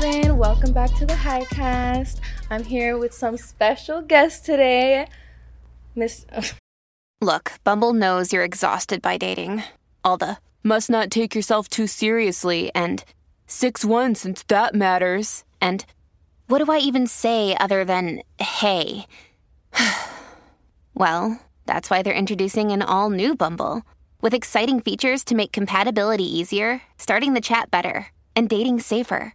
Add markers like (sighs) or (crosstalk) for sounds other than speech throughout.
Welcome back to the Highcast. I'm here with some special guests today. Miss (laughs) Look, Bumble knows you're exhausted by dating. All the must not take yourself too seriously and 6 1 since that matters. And what do I even say other than hey? (sighs) well, that's why they're introducing an all new Bumble with exciting features to make compatibility easier, starting the chat better, and dating safer.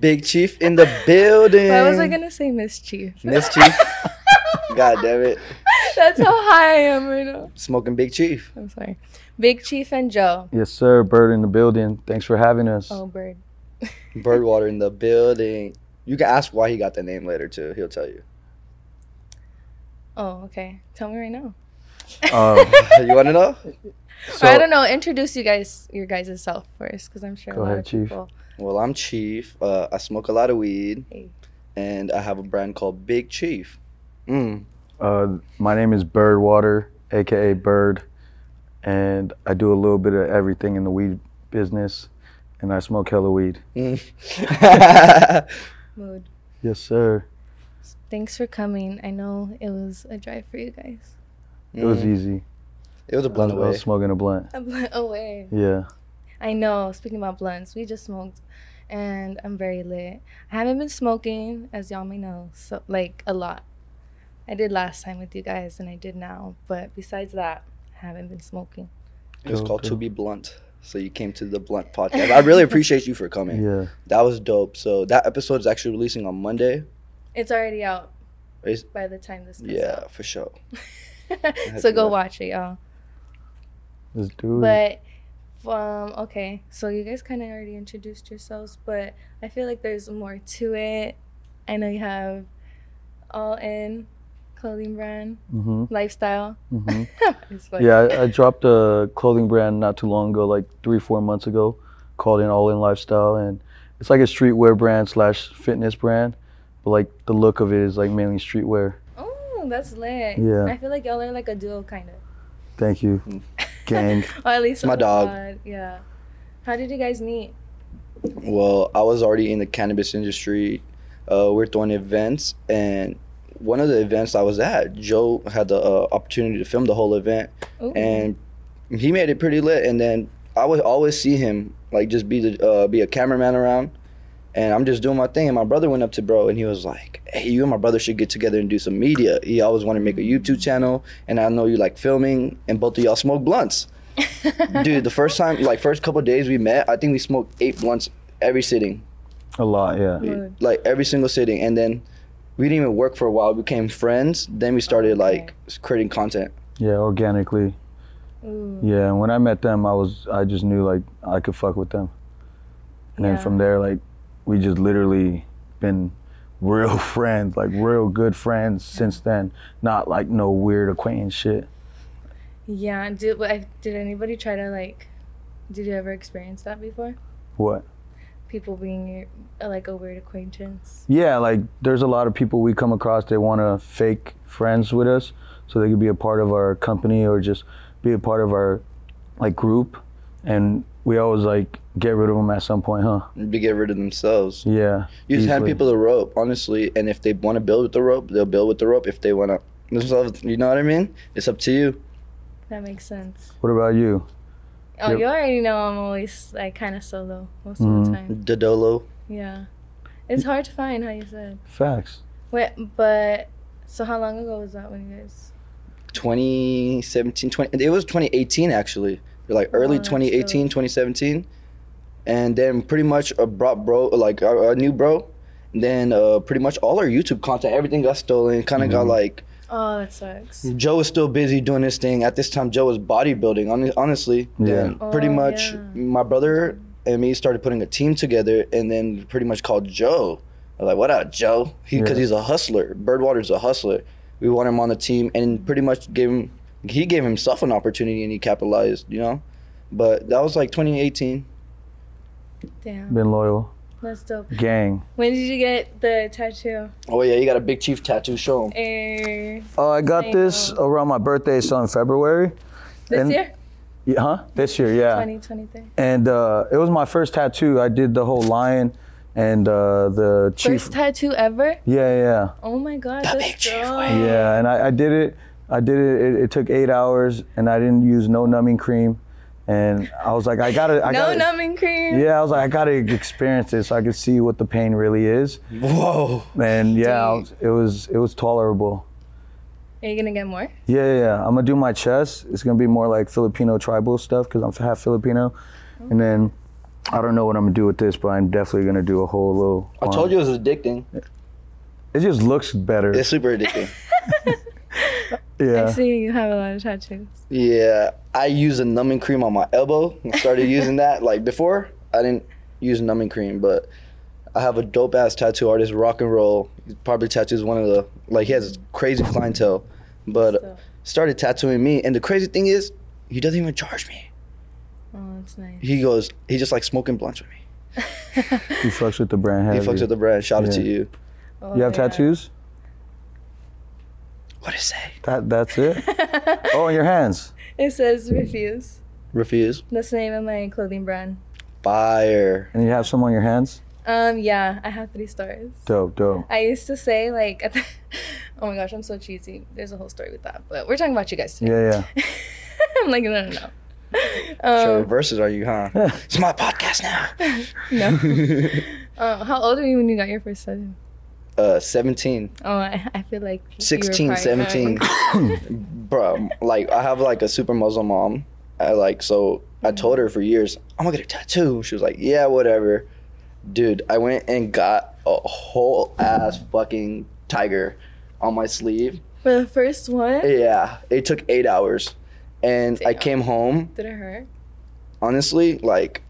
Big Chief in the building. Why was I gonna say mischief? Miss Chief. (laughs) God damn it. That's how high I am right now. Smoking Big Chief. I'm sorry. Big Chief and Joe. Yes, sir. Bird in the building. Thanks for having us. Oh, bird. (laughs) Birdwater in the building. You can ask why he got the name later too. He'll tell you. Oh, okay. Tell me right now. Um, (laughs) you want to know? so, I don't know. Introduce you guys, your guys' self first, because I'm sure Go a lot ahead, of Chief. people. Well, I'm Chief. Uh, I smoke a lot of weed, Hey. and I have a brand called Big Chief. Mm. Uh, my name is Birdwater, aka Bird, and I do a little bit of everything in the weed business, and I smoke hella weed. Mm. (laughs) Mood. Yes, sir. Thanks for coming. I know it was a drive for you guys. It was Mm. easy. It was a I was, blunt I away. was smoking a blunt. I'm like, away. Yeah. I know. Speaking about blunts, we just smoked, and I'm very lit. I haven't been smoking, as y'all may know, so like a lot. I did last time with you guys, and I did now. But besides that, I haven't been smoking. It was called. To Be Blunt. So you came to the Blunt podcast. I really appreciate you for coming. Yeah. That was dope. So that episode is actually releasing on Monday. It's already out Is- by the time this comes Yeah, for sure. (laughs) so go watch. watch it, y'all. Let's do it. But um okay, so you guys kind of already introduced yourselves, but I feel like there's more to it. I know you have all in clothing brand, hmm lifestyle. (laughs) hmm Yeah, I, I dropped a clothing brand not too long ago, like three, four months ago, called an All In Lifestyle, and it's like a streetwear brand slash fitness brand, but like the look of it is like mainly streetwear. Oh, that's lit. Yeah. I feel like y'all are like a duo kind of. Thank you, Mm. Gang. (laughs) Or at least my dog. pod, Yeah. How did you guys meet? Well, I was already in the cannabis industry. Uh, we're throwing events, and one of the events I was at, Joe had the uh, opportunity to film the whole event, Ooh. and he made it pretty lit. And then I would always see him like just be the uh, be a cameraman around, and I'm just doing my thing. And my brother went up to bro, and he was like, "Hey, you and my brother should get together and do some media." He always wanted to make a YouTube channel, and I know you like filming, and both of y'all smoke blunts. (laughs) Dude, the first time, like first couple days we met, I think we smoked eight blunts every sitting, A lot, yeah. Word. like every single sitting, and then we didn't even work for a while. We became friends. Then we started like creating content. Yeah, organically. Ooh. Yeah, and when I met them, I was I just knew like I could fuck with them. And then from there, like we just literally been real (laughs) friends, like real good friends since then. Not like no weird acquaintance shit. Yeah. Did did anybody try to like? Did you ever experience that before? What? People being uh, like a weird acquaintance. Yeah, like there's a lot of people we come across they want to fake friends with us so they could be a part of our company or just be a part of our like group and we always like get rid of them at some point, huh? To get rid of themselves. Yeah. You just hand people the rope, honestly, and if they want to build with the rope, they'll build with the rope. If they want to themselves, you know what I mean? It's up to you. That makes sense. What about you? Oh, Yep. you already know I'm always like kind of solo most of Mhm. the time. Dodolo. Yeah, it's hard to find. How you said. Facts. Wait, but so how long ago was that when you guys? 2017 20 it was 2018 actually like early Oh, 2018 dope. 2017 and then pretty much a brought bro like a, a new bro and then uh, pretty much all our youtube content everything got stolen kind of got like Oh, that sucks. joe was still busy doing his thing at this time joe was bodybuilding hon- honestly then Yeah. pretty Oh, much yeah. my brother and me started putting a team together and then pretty much called joe I'm like what up joe because Yeah. he's a hustler birdwater's a hustler we want him on the team and pretty much gave him he gave himself an opportunity and he capitalized you know but that was like 2018 Damn, Been loyal. that's dope. Gang. When did you get the tattoo? oh yeah you got a big chief tattoo show him Eh, Oh, I got this old. around my birthday, so in February. this And- year, Yeah, huh? This year, yeah. 2023. And uh, it was my first tattoo. I did the whole lion and uh, the chief. First tattoo ever? yeah, yeah. Oh my god, The that's big chief dope. Yeah, and I, I did it. I did it, it. It took eight hours, and I didn't use no numbing cream. And I was like, I gotta, I No gotta. numbing cream. Yeah, I was like, I gotta experience this so I could see what the pain really is. whoa And yeah, I was, it was, it was tolerable. Are you gonna get more? Yeah, yeah, yeah. I'm gonna do my chest. It's gonna be more like Filipino tribal stuff because I'm half Filipino. Oh. And then I don't know what I'm gonna do with this, but I'm definitely gonna do a whole little. i told you it was addicting It just looks better. it's super addicting (laughs) I see you have a lot of tattoos. Yeah, I use a numbing cream on my elbow. I started using that. Like before, I didn't use numbing cream, but I have a dope ass tattoo artist, rock and roll. He probably tattoos one of the like he has a crazy clientele, but So- started tattooing me. And the crazy thing is, he doesn't even charge me. Oh, that's nice. He goes, he just like smoking blunts with me. (laughs) He fucks with the brand He fucks with the brand. Shout out to you. Oh, You have yeah. tattoos? What does it say? That that's it. (laughs) oh, on your hands. It says refuse. Refuse. That's the name of my clothing brand. Fire. And you have some on your hands. Um, yeah, I have three stars. Dope, dope. I used to say like, at the, (laughs) oh my gosh, I'm so cheesy. There's a whole story with that, but we're talking about you guys today. Yeah, yeah. (laughs) I'm like, no, no, no. Sure, Um, reverses are you, huh? it's my podcast now. no. uh, how old were you when you got your first tattoo? Uh, 17. Oh, I, I feel like you 16, 17. (coughs) Bro, like I have like a super Muslim mom. I like so I told her for years, I'm gonna get a tattoo. She was like, Yeah, whatever. Dude, I went and got a whole ass fucking tiger on my sleeve. For the first one, Yeah. It took eight hours. And I came home, did it hurt? honestly, like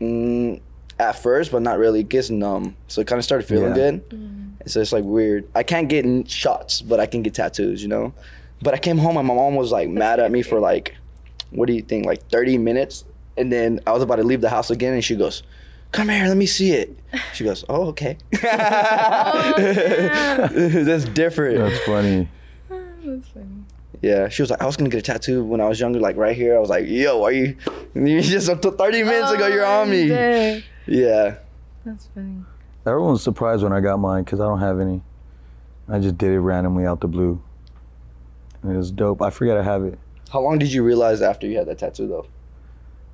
mm, at first, but not really. It gets numb. So it kind of started feeling Yeah. good. Mm. So it's like weird. I can't get n- shots, but I can get tattoos, you know? But I came home and my mom was like mad at me for like, what do you think, like 30 minutes? And then I was about to leave the house again and she goes, Come here, let me see it. She goes, Oh, okay. (laughs) (laughs) That's different. That's funny. (laughs) That's funny. Yeah. She was like, I was gonna get a tattoo when I was younger, like right here. I was like, Yo, are you you just up to 30 minutes ago, you're on me. Dang. Yeah. That's funny. Everyone was surprised when I got mine because I don't have any. I just did it randomly out the blue. And it was dope. I forget I have it. How long did you realize after you had that tattoo though?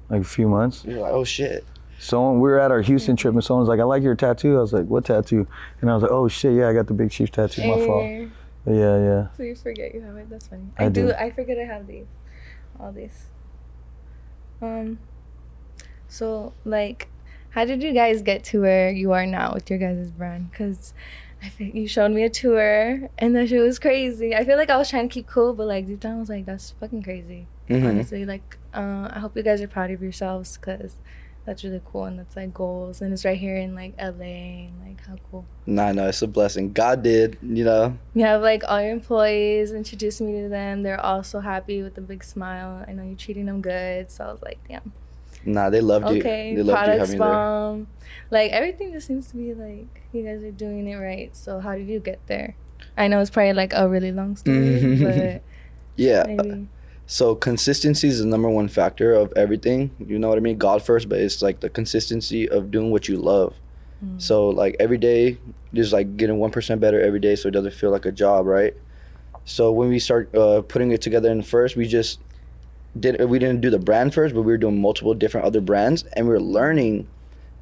Like a few months. You're like, oh shit. Someone we were at our Houston trip and someone's like, I like your tattoo. I was like, What tattoo? And I was like, Oh shit, yeah, I got the big chief tattoo. My fault. Eh, Yeah, yeah. So you forget you have it. That's funny. I I, do. do. I forget I have these. All these. Um. So like, how did you guys get to where you are now with your guys' brand? Cause I think you showed me a tour and that shit was crazy. I feel like I was trying to keep cool, but like deep down I was like, that's fucking crazy. Mhm. Honestly, like, uh, I hope you guys are proud of yourselves, cause that's really cool and that's like goals and it's right here in like LA and like how cool. Nah, no, it's a blessing. God did, you know. You have like all your employees introduce me to them. They're all so happy with a big smile. I know you're treating them good. So I was like, damn. Nah, they loved you. Okay, They loved products having you there. bomb. Like everything just seems to be like you guys are doing it right. So how did you get there? I know it's probably like a really long story, but (laughs) Yeah. maybe. So consistency is the number one factor of everything. You know what I mean? God first, but it's like the consistency of doing what you love. Mm. So like every day, just like getting one percent better every day, so it doesn't feel like a job, right? So when we start uh, putting it together in the first, we just did we didn't do the brand first, but we were doing multiple different other brands, and we were learning.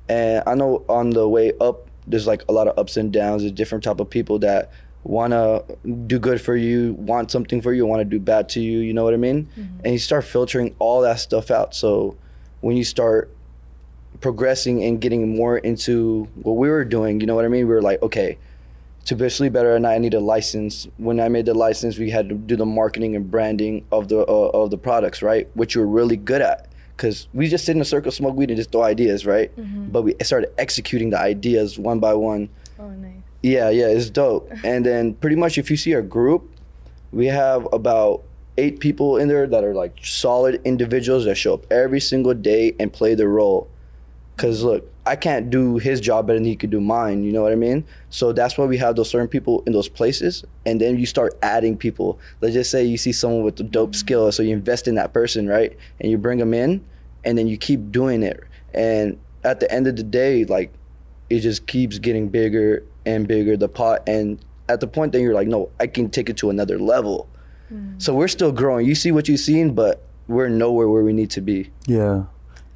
And I know on the way up, there's like a lot of ups and downs. There's different type of people that want to do good for you, want something for you, want to do bad to you. You know what I mean? Mm-hmm. And you start filtering all that stuff out. So when you start progressing and getting more into what we were doing, you know what I mean? We were like, okay, to basically better and I need a license. When I made the license, we had to do the marketing and branding of the uh, of the products, right? Which you're really good at because we just sit in a circle, smoke weed, and just throw ideas, right? But we started executing the ideas one by one. Oh, nice. Yeah, yeah, it's dope. (laughs) and then pretty much if you see our group, we have about eight people in there that are like solid individuals that show up every single day and play their role. Cause look, I can't do his job better than he could do mine. You know what I mean? So that's why we have those certain people in those places, and then you start adding people. Let's just say you see someone with a dope skill, so you invest in that person, right? And you bring them in, and then you keep doing it. And at the end of the day, like it just keeps getting bigger and bigger the pot and at the point that you're like no i can take it to another level mm. so we're still growing you see what you've seen but we're nowhere where we need to be Yeah,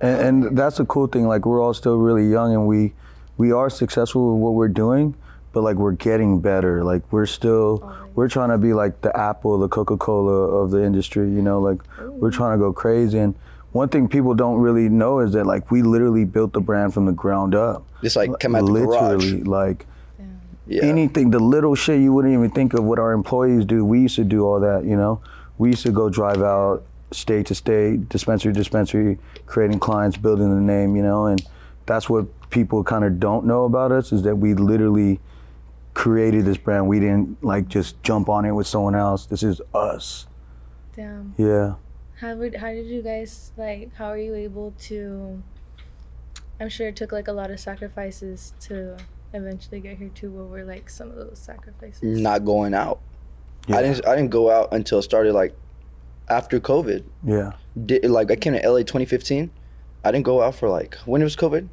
and, and that's a cool thing. Like we're all still really young, and we we are successful with what we're doing, but like we're getting better. Like we're still we're trying to be like the Apple, the Coca Cola of the industry. You know, like we're trying to go crazy. And one thing people don't really know is that like we literally built the brand from the ground up. just like come out the garage literally, like yeah anything, the little shit you wouldn't even think of what our employees do. We used to do all that, you know. We used to go drive out state to state, dispensary to dispensary, creating clients, building the name, you know, and that's what people kind of don't know about us is that we literally created this brand. We didn't like just jump on it with someone else. This is us. Damn. Yeah. How would how did you guys like? How are you able to? I'm sure it took like a lot of sacrifices to eventually get here too. What were like some of those sacrifices? not going out Yeah. i didn't i didn't go out until it started like after covid. Yeah. Did, like i came to la 2015 i didn't go out for like when it was covid?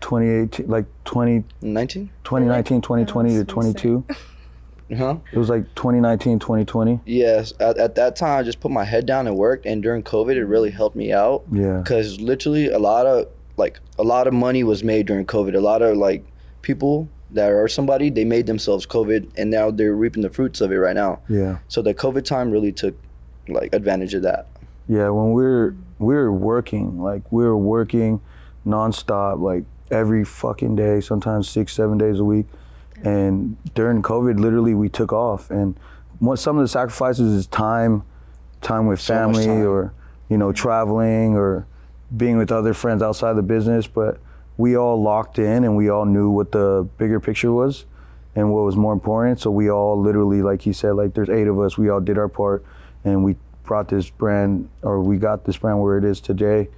2018 like 20 19 2019 2020 to That's 22 (laughs) huh? It was like 2019 2020 yes at, at that time i just put my head down and worked and during covid it really helped me out. Yeah. Because literally a lot of like a lot of money was made during covid. A lot of like people that are somebody they made themselves covid and now they're reaping the fruits of it right now. Yeah. So the covid time really took like advantage of that Yeah, when we're we're working, like we're working nonstop, like every fucking day, sometimes six, seven days a week. And during COVID, literally we took off. And what some of the sacrifices is time, time with So family, time. or you know, traveling, or being with other friends outside the business. But we all locked in, and we all knew what the bigger picture was, and what was more important. So we all literally, like he said, like there's eight of us. We all did our part, and we brought this brand, or we got this brand where it is today.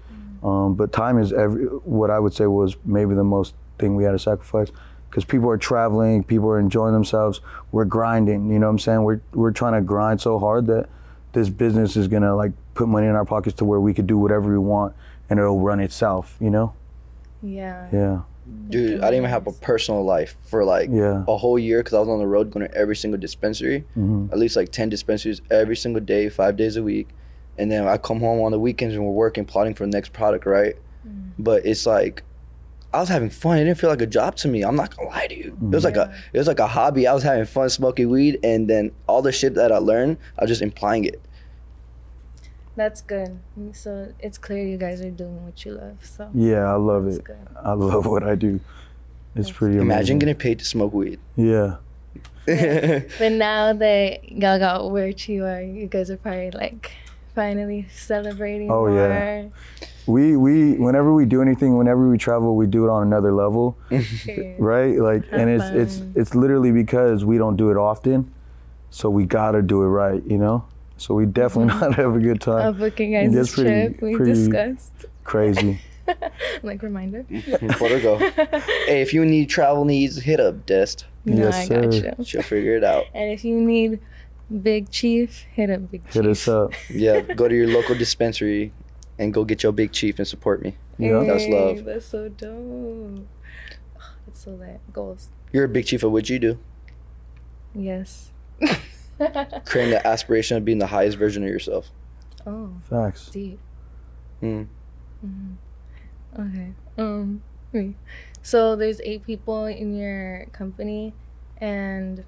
Um, but time is every what I would say was maybe the most thing we had to sacrifice because people are traveling, people are enjoying themselves. We're grinding, you know what I'm saying? We're we're trying to grind so hard that this business is gonna like put money in our pockets to where we could do whatever we want and it'll run itself, you know? Yeah. Yeah, dude i didn't even have a personal life for like Yeah. a whole year because i was on the road going to every single dispensary Mm-hmm. at least like 10 dispensaries every single day five days a week. And then i come home on the weekends and we're working plotting for the next product right? But it's like i was having fun. It didn't feel like a job to me. I'm not gonna lie to you. It was like a it was like a hobby. I was having fun smoking weed and then all the shit that i learned i was just implying it That's good. So it's clear you guys are doing what you love. So yeah, I love that's it. good. I love what I do. It's pretty imagine amazing. getting paid to smoke weed yeah. But now that y'all got where you are, you guys are probably like finally celebrating Oh, more. yeah. We we whenever we do anything, whenever we travel, we do it on another level. (laughs) Okay. right like and it's it's it's literally because we don't do it often so we gotta do it right you know so we definitely mm-hmm. not have a good I'll time book you guys That's this pretty- trip. We pretty- discussed. crazy (laughs) like reminder. (laughs) Puerto Rico. (laughs) hey if you need travel needs hit up dest No, Yes, I got sir. you. she'll figure it out And if you need Big Chief, hit up Big Chief. hit us up Yeah, go to your local dispensary and go get your big chief and support me. yeah That's love. That's so dope. That's so lit. Goals. You're a big chief of what you do. Yes. (laughs) Creating the aspiration of being the highest version of yourself. Oh, Facts. deep. Mm. Okay. Um. wait. So there's eight people in your company, and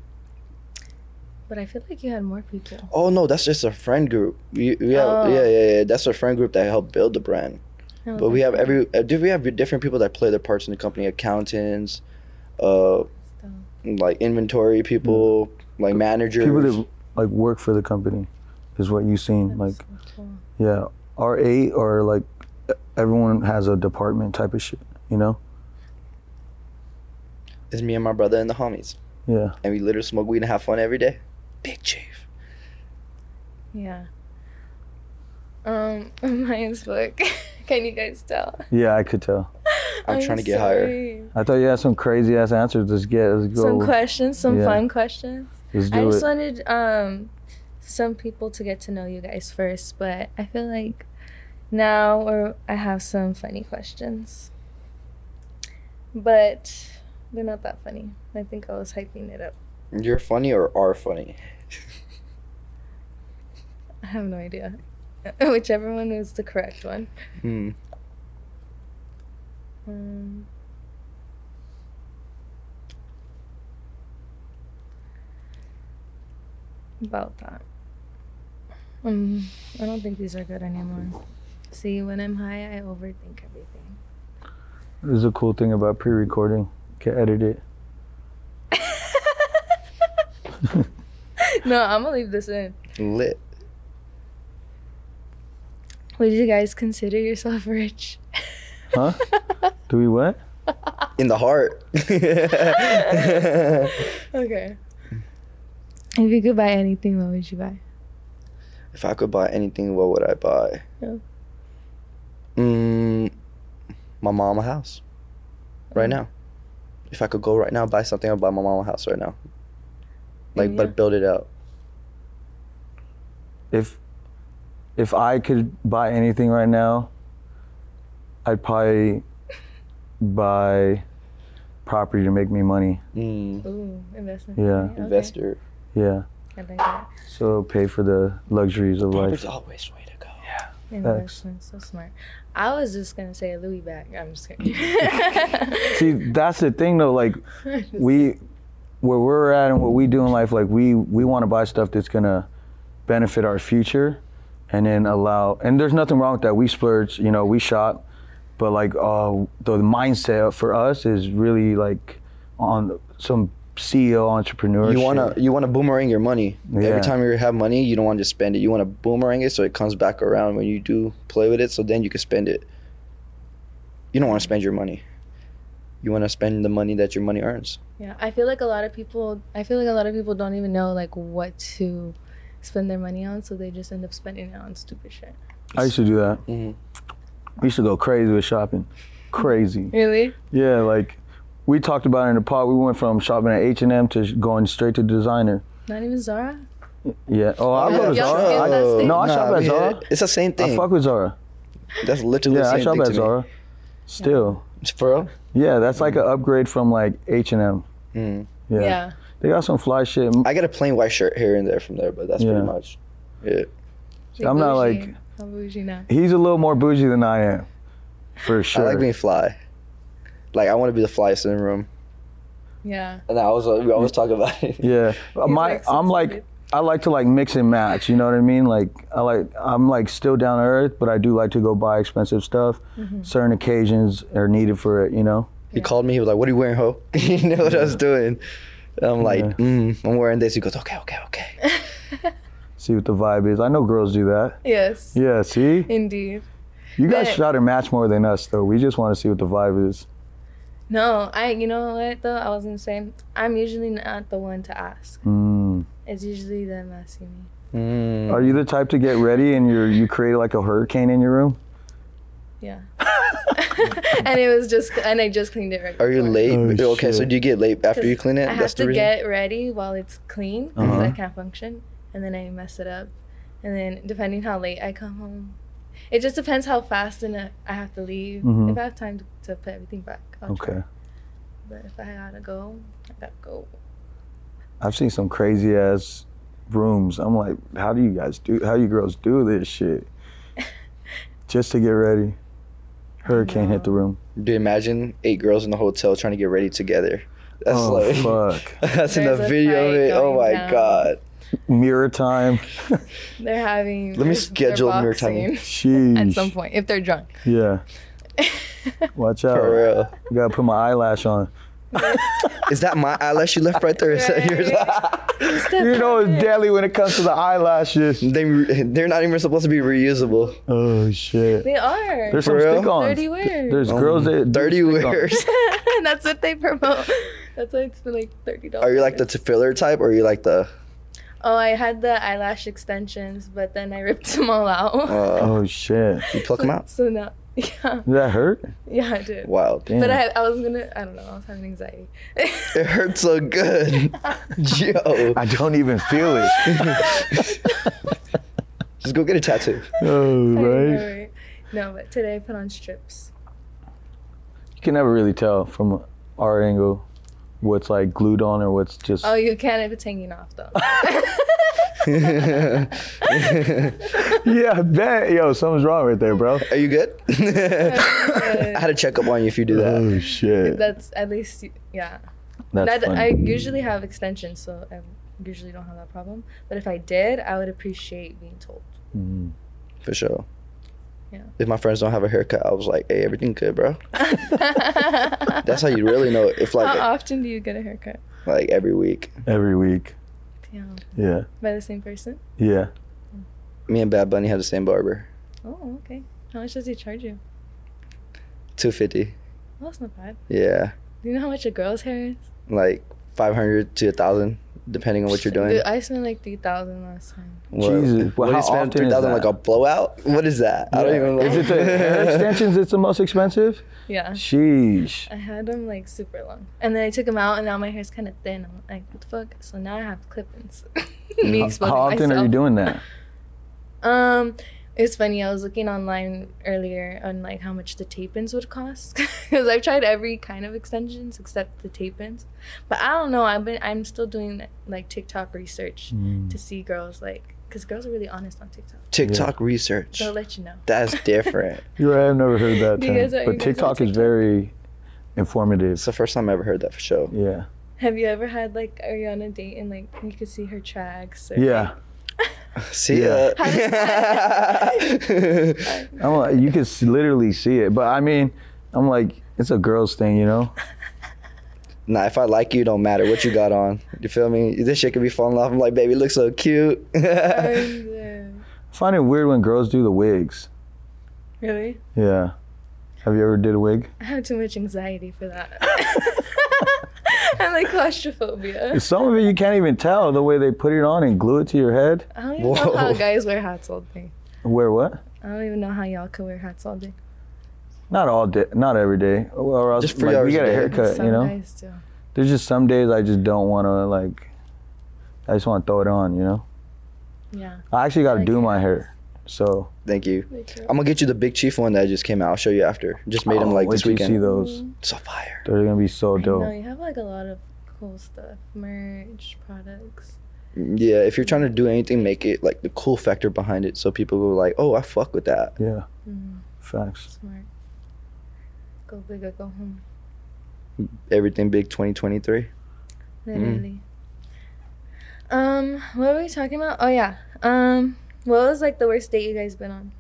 but I feel like you had more people. Oh no, that's just a friend group. We, we have Oh. yeah, yeah, yeah. That's a friend group that helped build the brand. Oh, But we have okay. every uh, do we have different people that play their parts in the company? Accountants, uh, like inventory people, like managers. People that like work for the company is what you've seen. Like, So cool. yeah, our eight or like everyone has a department type of shit. You know? It's me and my brother and the homies, Yeah. and we literally smoke weed and have fun every day. Big chief. Yeah. Um, (laughs) mine's book. (laughs) Can you guys tell? Yeah, I could tell. I'm trying to get higher. I thought you had some crazy ass answers. Let's get. Let's go. Some questions, some Yeah. fun questions. Let's I just it. wanted um some people to get to know you guys first, but I feel like now or I have some funny questions. But they're not that funny. I think I was hyping it up. You're funny or are funny? I have no idea. (laughs) Whichever one was the correct one. Hmm. Um, about that. Um, I don't think these are good anymore. See, when I'm high, I overthink everything. This is a cool thing about pre-recording. Can edit it. (laughs) no, I'm gonna leave this in. Lit. Would you guys consider yourself rich? Huh? Do we what? In the heart. (laughs) okay. If you could buy anything, what would you buy? if I could buy anything, what would I buy? Yeah. Mm, my mom a house. Right now. If I could go right now buy something, I'd buy my mom a house right now. Like, Yeah. but build it out. If if I could buy anything right now, I'd probably buy property to make me money. Mm, Ooh, investment. Yeah. Okay. investor. Yeah. I like that. So pay for the luxuries of Property's life. always a way to go. Yeah. Investment, so smart. I was just gonna say a Louis bag. I'm just kidding. (laughs) See, that's the thing though. Like we, where we're at and what we do in life, like we we want to buy stuff that's gonna benefit our future, and then allow. And there's nothing wrong with that. We splurge, you know, we shop, but like uh, the mindset for us is really like on some CEO entrepreneur. You wanna you wanna boomerang your money. Yeah. Every time you have money, you don't want to just spend it. You want to boomerang it so it comes back around when you do play with it. So then you can spend it. You don't want to spend your money. You want to spend the money that your money earns. yeah, I feel like a lot of people. I feel like a lot of people don't even know like what to spend their money on, so they just end up spending it on stupid shit. I used to do that. Mhm. We used to go crazy with shopping, crazy. Really? Yeah, like we talked about it in the pod. We went from shopping at H and M to going straight to designer. Not even Zara. Yeah. Oh, I Yeah, go to y'all Zara. skip I, no, I shop at Zara. It's the same thing. I thing. fuck with Zara. That's literally Yeah, the I shop thing at to me. Zara. Still. For real? Yeah, that's like an upgrade from like H and M. Mm. Yeah. Yeah. They got some fly shit. I got a plain white shirt here and there from there, but that's Yeah. pretty much it. I'm not bougie. like- How bougie now? He's a little more bougie than I am, for sure. I like being fly. Like I want to be the flyest in the room. Yeah. And I was we always talk about it. Yeah, (laughs) my like I'm like I like to like mix and match. You know what I mean? Like I like I'm like still down to earth, but I do like to go buy expensive stuff. Mm-hmm. Certain occasions are needed for it. You know. He called me. He was like, "What are you wearing, ho?" (laughs) you know what I was doing. And I'm like, Yeah. mm, "I'm wearing this." He goes, "Okay, okay, okay." (laughs) See what the vibe is. I know girls do that. Yes. Yeah. See, Indeed. you guys But- try to match more than us though. We just want to see what the vibe is. No, I. You know what though? I was gonna say I'm usually not the one to ask. Mm. It's usually them asking me. Mm. Are you the type to get ready and you you create like a hurricane in your room? Yeah. (laughs) and it was just, and I just cleaned it right. Are you before. late? Oh, okay, so do you get late after you clean it? I have That's to reason. get ready while it's clean because Uh-huh. I can't function, and then I mess it up, and then depending how late I come home, it just depends how fast and uh, I have to leave. Mhm. If I have time to, to put everything back, I'll try. Okay. But if I gotta go, I gotta go. I've seen some crazy ass rooms. I'm like, how do you guys do? How you girls do this shit? (laughs) just to get ready. Hurricane hit the room. Do you imagine eight girls in the hotel trying to get ready together? That's Oh like fuck! (laughs) that's in the video of it. Oh my down. god. Mirror time. (laughs) They're having. Let me schedule mirror time. boxing Sheesh. At some point, if they're drunk. Yeah. (laughs) Watch out. For real. You gotta put my eyelash on. (laughs) Is that my eyelash you left right there? Is that yours? You know it's deadly when it comes to the eyelashes. they they're not even supposed to be reusable. Oh shit. They are. There's For some real? stick-ons. Thirty wears. There's girls um, that do Dirty stick-ons. wears. That's what they promote. That's why it's like thirty dollars. Are you like the t- filler type or are you like the Oh, I had the eyelash extensions, but then I ripped (laughs) them all out. uh, Oh shit. you pluck them out? So now, (laughs) yeah, Did that hurt? yeah, I did. Wild. Damn. But I, I was gonna, I don't know, I was having anxiety. (laughs) It hurts so good. Yo. I don't even feel it. Just go get a tattoo. oh, right. Right. No, but today I put on strips. You can never really tell from our angle what's like glued on or what's just. Oh, you can if it's hanging off though. (laughs) yeah, I bet. Yo, something's wrong right there, bro. Are you good? (laughs) I had to check up on you if you do that. Oh shit. That's at least, yeah. That's That, funny. I usually have extensions, so I usually don't have that problem. But if I did, I would appreciate being told. Mm. For sure. Yeah. If my friends don't have a haircut, I was like, hey, everything good, bro. (laughs) That's how you really know if like. How often do you get a haircut? like every week. Every week. Damn. Yeah. By the same person? Yeah. Mm. Me and Bad Bunny had the same barber. Oh, okay. How much does he charge you? Two fifty. Well, that's not bad. Yeah. Do you know how much a girl's hair is? Like five hundred to a thousand, depending on what you're doing. Dude, I spent like 3000 last time. What, Jesus, What well, do you how spend often three like a blowout? What is that? I don't even know. Is it the hair (laughs) extensions It's the most expensive? Yeah. Sheesh. I had them like super long. And then I took them out and now my hair's kind of thin. I'm like, what the fuck? So now I have clip-ins. (laughs) Me exposing How often are you doing that? Um, it's funny. I was looking online earlier on like how much the tape-ins would cost (laughs) because I've tried every kind of extensions except the tape-ins. But I don't know. I've been I'm still doing like TikTok research Mm. to see girls like because girls are really honest on TikTok. TikTok research. They'll let you know. That's different. (laughs) You're right. I've never heard that (laughs) term. are but guys on TikTok is very informative. it's the first time I ever heard that for sure. Yeah. Have you ever had like are you on a date and like you could see her tracks? Or, Yeah. (laughs) See Yeah. ya. (laughs) I'm like, you can literally see it. But I mean, I'm like, it's a girl's thing, you know? (laughs) nah, if I like you, it don't matter what you got on. You feel me? This shit could be falling off. I'm like, baby, you look so cute. And, uh, I find it weird when girls do the wigs. really? Yeah. Have you ever did a wig? I have too much anxiety for that. (laughs) I'm like claustrophobia. Some of it you can't even tell the way they put it on and glue it to your head. I don't even know how guys wear hats all day. Wear what? I don't even know how y'all can wear hats all day. Not all day, not every day. Or else, Just three like, hours you a get a haircut, Some you know? guys do. There's just some days I just don't want to, like, I just want to throw it on, you know? Yeah. I actually got to like do your my hair. So, Thank you. They do. I'm gonna get you the Big Chief one that just came out. I'll show you after. Just made them Oh, like wait this till you weekend. see those. So fire. They're going to be so I know dope. you have like a lot of cool stuff, merch, products. Yeah, if you're trying to do anything, make it like the cool factor behind it, so people go like, "Oh, I fuck with that." Yeah. Mm, Facts. smart. Go big or go home. Everything big 2023. Literally. Um, what were we talking about? Oh yeah. Um, what was like the worst date you guys been on?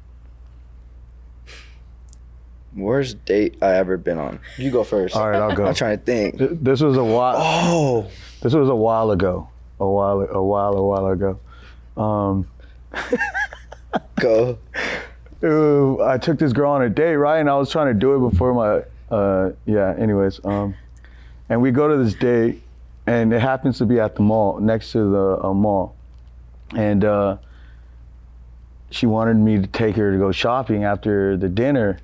Worst date I ever been on. You go first. All right, I'll go. I'm trying to think. Th- This was a while. Oh, This was a while ago. A while, a while, a while ago. Um, (laughs) go. uh, I took this girl on a date, right? And I was trying to do it before my, uh, yeah. Anyways, um, and we go to this date, and it happens to be at the mall, next to the uh, mall, and uh, she wanted me to take her to go shopping after the dinner.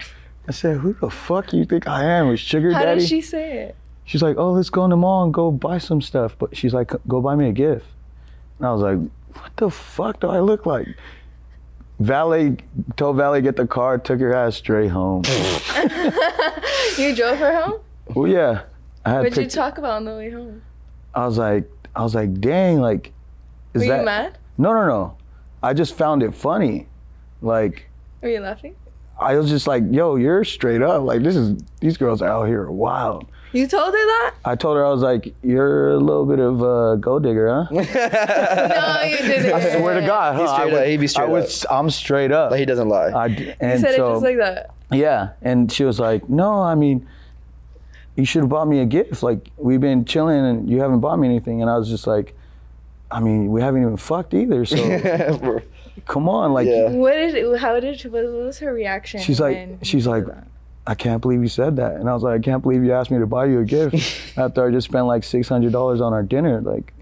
I said, "Who the fuck you think I am? A sugar How daddy?" did she say it? She's like, "Oh, let's go in the mall and go buy some stuff." But she's like, "Go buy me a gift." And I was like, "What the fuck do I look like?" Valet told Valet get the car, took her ass straight home. (laughs) You drove her home? well, yeah, I had What'd you talk about on the way home? I was like, I was like, dang, like, is Were that? you mad? No, no, no. I just found it funny. Like, Were you laughing? I was just like, yo, you're straight up. Like this is these girls out here are wild. You told her that? I told her I was like, you're a little bit of a gold digger, huh? (laughs) no, you didn't. I swear to God, huh? He's straight I up. He'd be straight I would, up. I'm straight up. Like he doesn't lie. I d- You said so it just like that. yeah, and she was like, no, I mean, you should have bought me a gift. Like we've been chilling and you haven't bought me anything, and I was just like, I mean, we haven't even fucked either. So (laughs) come on, like. Yeah. What did? How did? She, what was her reaction? She's like, she's like. I can't believe you said that. And I was like, I can't believe you asked me to buy you a gift (laughs) after I just spent like six hundred dollars on our dinner. Like,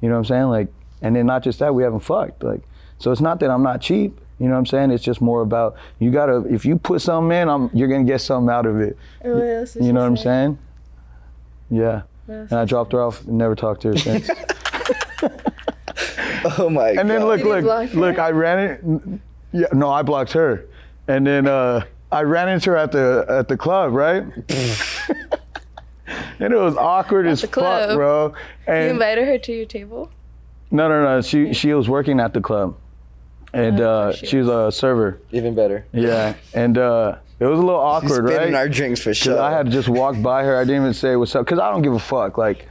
you know what I'm saying? Like, and then not just that, we haven't fucked. Like, so it's not that I'm not cheap. You know what I'm saying? It's just more about you gotta if you put something in, I'm you're gonna get something out of it. Oh, and what You know what I'm say? saying? Yeah. And I dropped her off and never talked to her since. (laughs) (laughs) oh my god. And then look, Did you look, her? look, I ran it. Yeah, no, I blocked her. And then uh, I ran into her at the at the club, right? (laughs) and it was awkward as the fuck, club? bro. You invited her to your table. no, no, no. She she was working at the club, and Oh, uh, she she was a server. Even better. Yeah, and uh, it was a little awkward, Spinning right? our drinks for 'Cause sure. I had to just walk by her. I didn't even say what's up because I don't give a fuck. Like,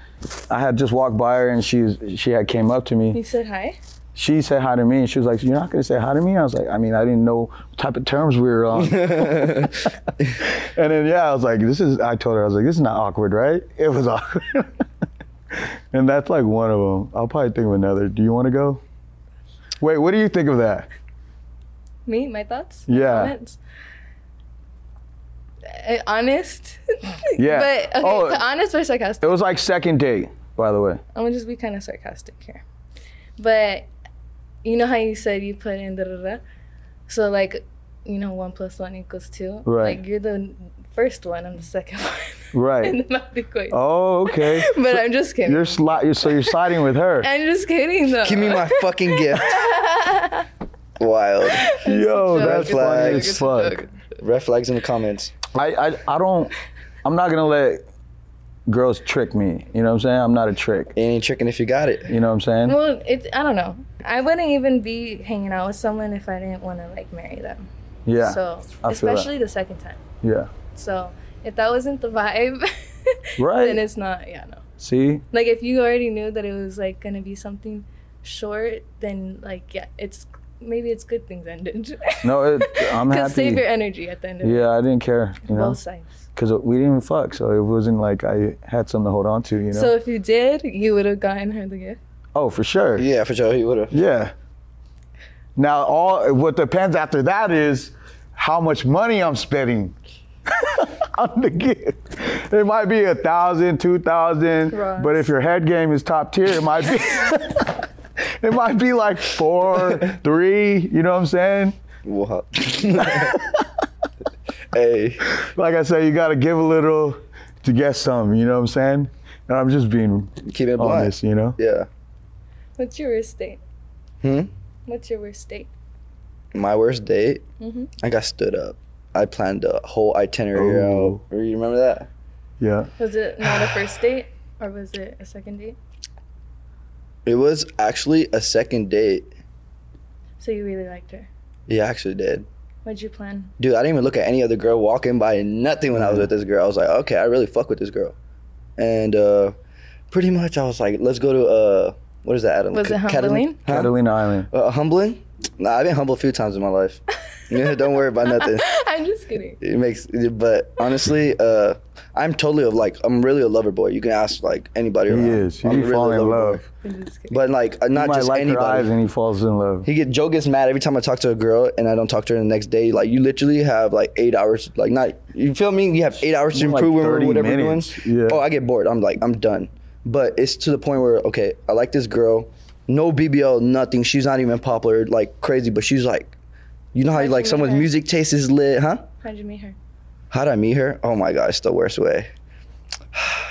I had just walked by her and she she had came up to me. You said hi. she said hi to me and she was like, You're not gonna say hi to me? I was like, I mean, I didn't know what type of terms we were on. (laughs) and then yeah, I was like, This is I told her, I was like, This is not awkward, right? It was awkward. (laughs) and that's like one of them. I'll probably think of another. Do you wanna go? Wait, what do you think of that? Me, my thoughts. Yeah. Comments? Uh, honest. (laughs) Yeah. But okay, Oh. honest or sarcastic? It was like second date, by the way. I'm gonna just be kind of sarcastic here. But you know how you said you put in da da da? So like, you know, one plus one equals two. Right. Like you're the first one, I'm the second (laughs) one. Right. (laughs) in the math equation. Oh, okay. But I'm just kidding. You're sli- you're so you're siding with her. I'm just kidding though. Give me my fucking gift. Wild. Yo, joke, that's it's a funny joke, as it's a fuck. Red flags in the comments. I, I I don't I'm not gonna let girls trick me. You know what I'm saying? I'm not a trick. You ain't tricking if you got it. You know what I'm saying? Well, it, I don't know. I wouldn't even be hanging out with someone if I didn't want to like marry them. Yeah. So, I feel that. especially the second time. Yeah. So, if that wasn't the vibe, (laughs) Right. then it's not. Yeah, no. See? Like if you already knew that it was like gonna be something short, then like yeah, it's maybe it's good things ended. No, it, I'm (laughs) Cause save your energy at the end of it. Yeah, I didn't care. You know, Both sides. because we didn't even fuck, so it wasn't like I had something to hold on to. You know? So if you did, you would have gotten her the gift. oh, for sure. Yeah, for sure. He would have. Yeah. Now, all what depends after that is how much money I'm spending (laughs) on the gift. It might be a thousand, two thousand, Right. but if your head game is top tier, it might be. (laughs) it might be like four, (laughs) three. You know what I'm saying? What? (laughs) hey, Like I said, you got to give a little to get some. You know what I'm saying? And I'm just being keep it blunt. honest. You know? Yeah. What's your worst date? Hmm? What's your worst date? My worst date, Mhm. I got stood up. I planned a whole itinerary Oh. out. You remember that? Yeah. Was it not a first date or was it a second date? It was actually a second date. So you really liked her. Yeah, I actually did. What'd you plan? Dude, I didn't even look at any other girl walking by. Nothing when I was with this girl. I was like, okay, I really fuck with this girl. And uh, pretty much, I was like, let's go to uh, what is that? Adam? Was it Ca- humbling? Huh? Catalina Island. Uh, humbling? Nah, I've been humble a few times in my life. (laughs) yeah, don't worry about nothing. I'm just kidding. It makes, but honestly, uh, I'm totally a, like, I'm really a lover boy. You can ask like anybody. He around. is. He I'm really a fall in lover love. boy. I'm just kidding. But like, uh, not might just like her eyes anybody. and he falls in love. He get Joe gets mad every time I talk to a girl and I don't talk to her the next day. Like you literally have like eight hours. Like not you feel me? You have eight hours to Like improve or 30 whatever minutes. you're doing. Yeah. Oh, I get bored. I'm like I'm done. But it's to the point where okay, I like this girl. No BBL, nothing. She's not even popular like crazy, but she's like, you know how How'd like someone's music taste is lit, huh? How'd you meet her? How'd I meet her? Oh my god, it's the worst way. (sighs)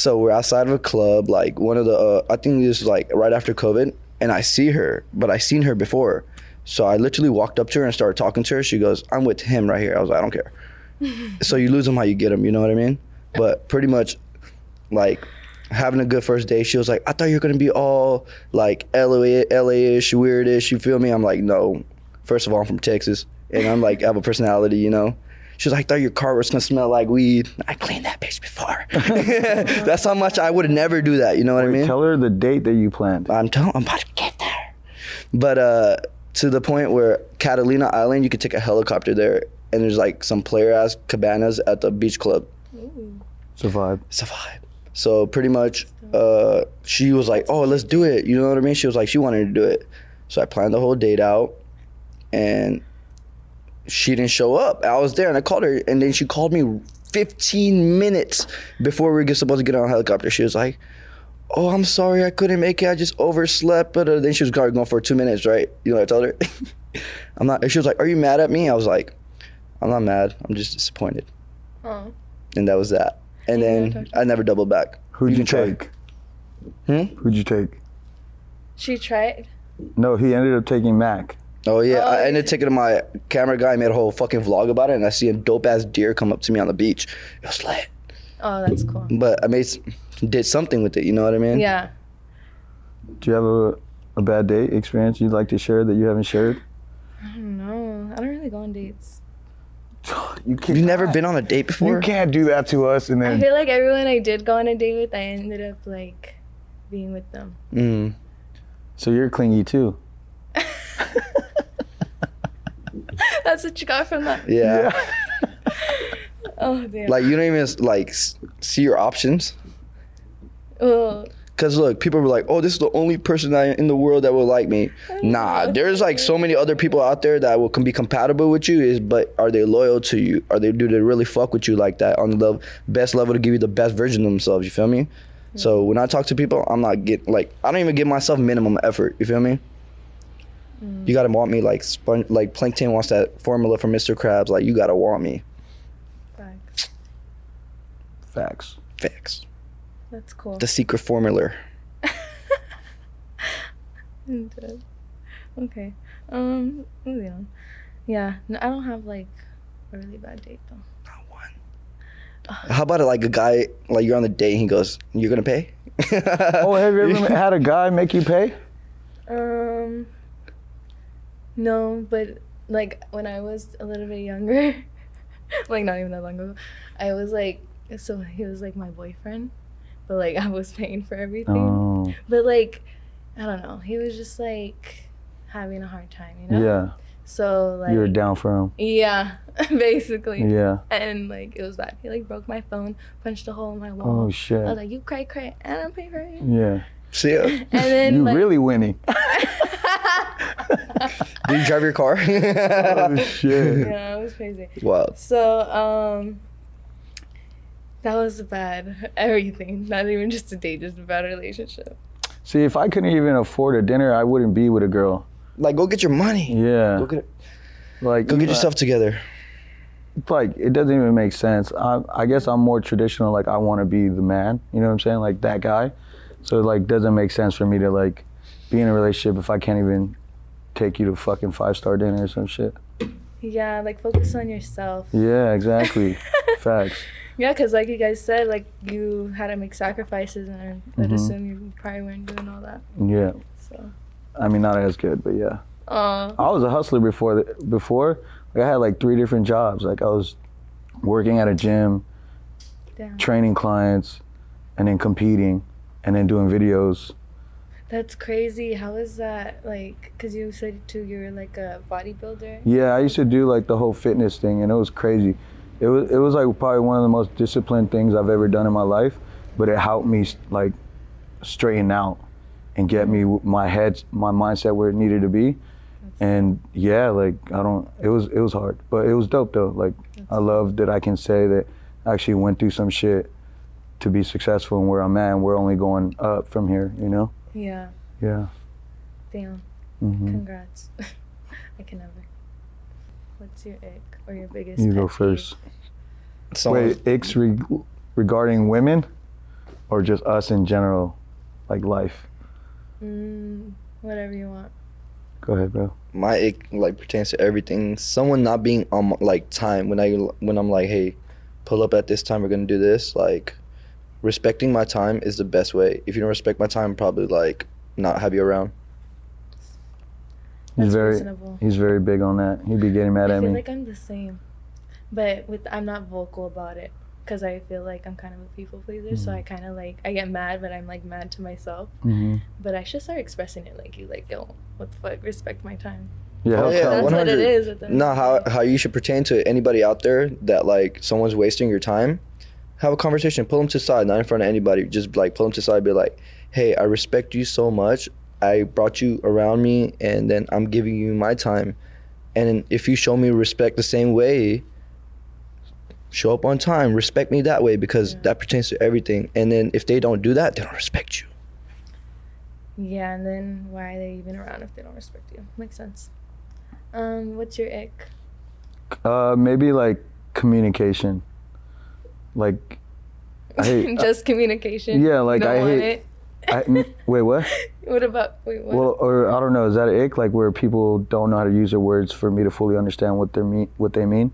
So we're outside of a club, like one of the, uh, I think this was like right after COVID, and I see her, but I seen her before. So I literally walked up to her and started talking to her. She goes, "I'm with him right here." I was like, "I don't care." (laughs) so you lose them how you get them, you know what I mean? But pretty much, like having a good first day. She was like, "I thought you were gonna be all like LA, LA-ish, weirdish." You feel me? I'm like, "No." First of all, I'm from Texas. and I'm like, I have a personality, you know. She was like, I thought your car was gonna smell like weed. I cleaned that bitch before. (laughs) That's how much I would never do that. You know what I mean? Tell her the date that you planned. I'm telling, I'm about to get there. But uh, to the point where Catalina Island, you could take a helicopter there, and there's like some player ass cabanas at the beach club. It's a vibe. It's a vibe. So pretty much, uh, she was like, "Oh, let's do it." You know what I mean? She was like, she wanted to do it. So I planned the whole date out, and she didn't show up. I was there, and I called her, and then she called me 15 minutes before we were supposed to get on a helicopter. She was like, "Oh, I'm sorry, I couldn't make it. I just overslept." But uh, then she was going for two minutes, right? You know what I told her? (laughs) I'm not. She was like, "Are you mad at me?" I was like, "I'm not mad. I'm just disappointed." Oh. And that was that. And then I never doubled back. Who'd you, can try. take? Hmm? Who'd you take? She tried. No, he ended up taking Mac. Oh yeah, Oh, I ended up taking to my camera guy, made a whole fucking vlog about it, and I see a dope ass deer come up to me on the beach. It was lit, Oh, that's cool. but I made did something with it. You know what I mean? Yeah. Do you have a, a bad date experience you'd like to share that you haven't shared? I don't know. I don't really go on dates. (sighs) You can't. You've never been on a date before? You can't do that to us and then I feel like everyone I did go on a date with, I ended up like being with them. Mm. So you're clingy too. That's what you got from that. Yeah. (laughs) Oh damn. Like you don't even like see your options. oh, Cause look, people were like, "Oh, this is the only person I, in the world that will like me." Mm-hmm. Nah, there's like so many other people out there that will can be compatible with you. Is but are they loyal to you? Are they do they really fuck with you like that on the best level to give you the best version of themselves? You feel me? So mm-hmm. when I talk to people, I'm not get like I don't even give myself minimum effort. You feel me? You gotta want me like sponge, like Plankton wants that formula from Mr. Krabs. Like you gotta want me. facts. Facts. Facts. That's cool. The secret formula. (laughs) Okay. Um, moving on. Yeah, no, I don't have like a really bad date though. Not one. How about it like a guy like you're on the date and he goes, "You're gonna pay." Oh, have you ever (laughs) had a guy make you pay? Um, no, but like when I was a little bit younger, (laughs) like not even that long ago, I was like, so he was like my boyfriend, but like (laughs) I was paying for everything. Oh, But like, I don't know, he was just like having a hard time, you know? yeah. So like, You were down for him. yeah, (laughs) basically. Yeah. And like it was bad. He like broke my phone, punched a hole in my wall. Oh shit. I was like, you cry, cry, and I'm paying for it. Yeah. See ya. And then You like, really winning. Do you drive your car? (laughs) oh shit. (laughs) yeah, it was crazy. wow. So, um, that was bad. (laughs) Everything. Not even just a date, just a bad relationship. See, if I couldn't even afford a dinner, I wouldn't be with a girl. Like, go get your money. Yeah. Go get, Like, go get yourself together. like it doesn't even make sense. I, I guess I'm more traditional. Like I want to be the man. You know what I'm saying? Like that guy. So it, like doesn't make sense for me to like be in a relationship if I can't even take you to fucking five star dinner or some shit. Yeah, like focus on yourself. Yeah, exactly. (laughs) Facts. Yeah, because like you guys said, like you had to make sacrifices, and I'd Mhm. assume you probably weren't doing all that. Yeah. So, I mean, not as good, but yeah. uh, I was a hustler before. The, before, like I had like three different jobs. Like I was working at a gym, damn. training clients, and then competing, and then doing videos. That's crazy. How is that? Like, cause you said too, you were like a bodybuilder. Yeah, I used to do like the whole fitness thing, and it was crazy. It was it was like probably one of the most disciplined things I've ever done in my life, but it helped me like straighten out and get me my head, my mindset where it needed to be. And yeah, like I don't. It was it was hard, but it was dope though. Like I love that I can say that I actually went through some shit to be successful and where I'm at, and we're only going up from here. You know? Yeah. Yeah. Damn. hmm Congrats. (laughs) I can never. What's your ick or your biggest? You go first. Someone- Wait, icks re- regarding women, or just us in general, like life. Mm, whatever you want. Go ahead, bro. my ick like pertains to everything. Someone not being on like time when I when I'm like, hey, pull up at this time. We're gonna do this. Like, respecting my time is the best way. If you don't respect my time, probably like not have you around. That's he's very reasonable. he's very big on that. He'd be getting mad I at me. I feel like I'm the same, but with I'm not vocal about it because I feel like I'm kind of a people pleaser. So I kind of like I get mad, but I'm like mad to myself. hmm But I should start expressing it like you, like yo, what the fuck, respect my time. Yeah, Oh, yeah, That's me. what it 100. is. at the end No, of how how you should pertain to anybody out there that like someone's wasting your time. Have a conversation. Pull them to the side, not in front of anybody. Just like pull them to the side. Be like, hey, I respect you so much. I brought you around me, and then I'm giving you my time. And if you show me respect the same way, show up on time. Respect me that way because that pertains to everything. And then if they don't do that, they don't respect you. Yeah, and then why are they even around if they don't respect you? Makes sense. Um, what's your ick? Uh, maybe like communication. Like, I hate. (laughs) Just communication. yeah, like, don't I want hate- I, wait, what? (laughs) What about wait? What? Well, or I don't know. Is that an ick? Like where people don't know how to use their words for me to fully understand what they mean, what they mean.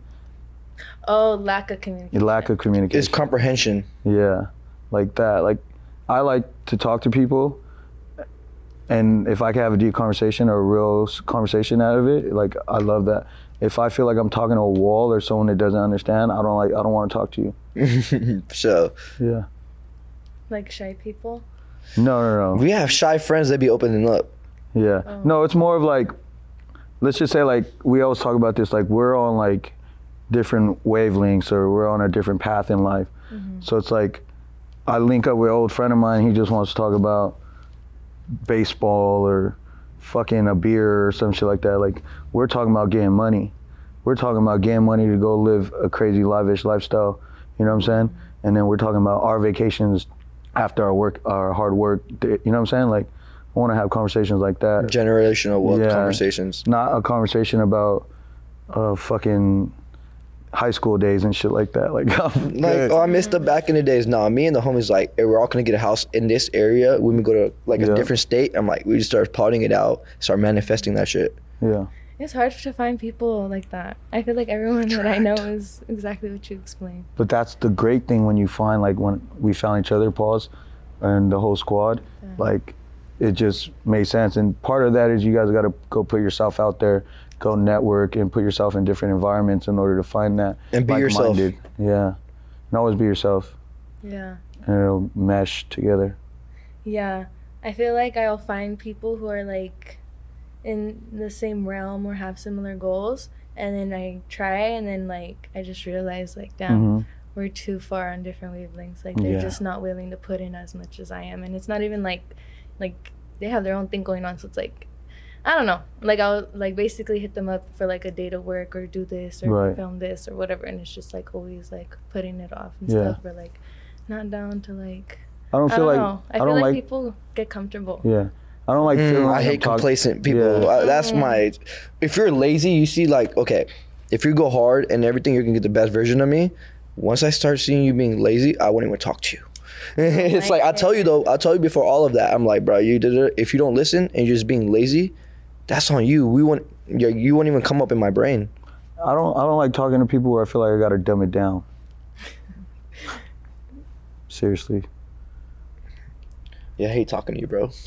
oh, lack of communication. Lack of communication. It's comprehension. Yeah, like that. Like I like to talk to people, and if I can have a deep conversation or a real conversation out of it, like I love that. If I feel like I'm talking to a wall or someone that doesn't understand, I don't like. I don't want to talk to you. (laughs) so Yeah. like shy people. No, no, no. we have shy friends that be opening up. Yeah. Oh. No, it's more of like, let's just say like we always talk about this. Like we're on like different wavelengths or we're on a different path in life. Mm-hmm. So it's like I link up with an old friend of mine. He just wants to talk about baseball or fucking a beer or some shit like that. Like we're talking about getting money. We're talking about getting money to go live a crazy lavish lifestyle. You know what I'm saying? And then we're talking about our vacations after our work, our hard work. You know what I'm saying? Like I want to have conversations like that Generational wealth Yeah. conversations. not a conversation about uh fucking high school days and shit like that. (laughs) Like, I'm Like, good. oh, I missed the back in the days. Nah, me and the homies like, hey, we're all gonna get a house in this area. When we go to like a Yeah. different state, I'm like, we just start plotting it out, start manifesting that shit. yeah, It's hard to find people like that. I feel like everyone that I know is exactly what you explained. but that's the great thing when you find like when we found each other, pause, and the whole squad, like it just made sense. And part of that is you guys got to go put yourself out there, go network, and put yourself in different environments in order to find that. And be yourself. like-minded. Yeah, and always be yourself, Yeah. and it'll mesh together. Yeah. I feel like I'll find people who are like in the same realm or have similar goals and then I try and then like I just realize like damn Mhm. we're too far on different wavelengths. Like they're Yeah. just not willing to put in as much as I am. And it's not even like like they have their own thing going on. So it's like I don't know. Like I'll like basically hit them up for like a day to work or do this or Right. film this or whatever and it's just like always like putting it off and Yeah. stuff or like not down to like I don't I feel don't like know. I, I feel don't like, like people get comfortable. yeah. I don't like Mm, feeling I like I'm hate complacent people. Yeah. Uh, that's my. If you're lazy, you see like okay, if you go hard and everything, you're gonna get the best version of me. Once I start seeing you being lazy, I won't even talk to you. (laughs) it's like I tell you though. I tell you before all of that. I'm like, bro, you did it. If you don't listen and you're just being lazy, that's on you. We want you. You won't even come up in my brain. I don't I don't like talking to people where I feel like I gotta dumb it down. Seriously. Yeah, I hate talking to you, bro. (laughs)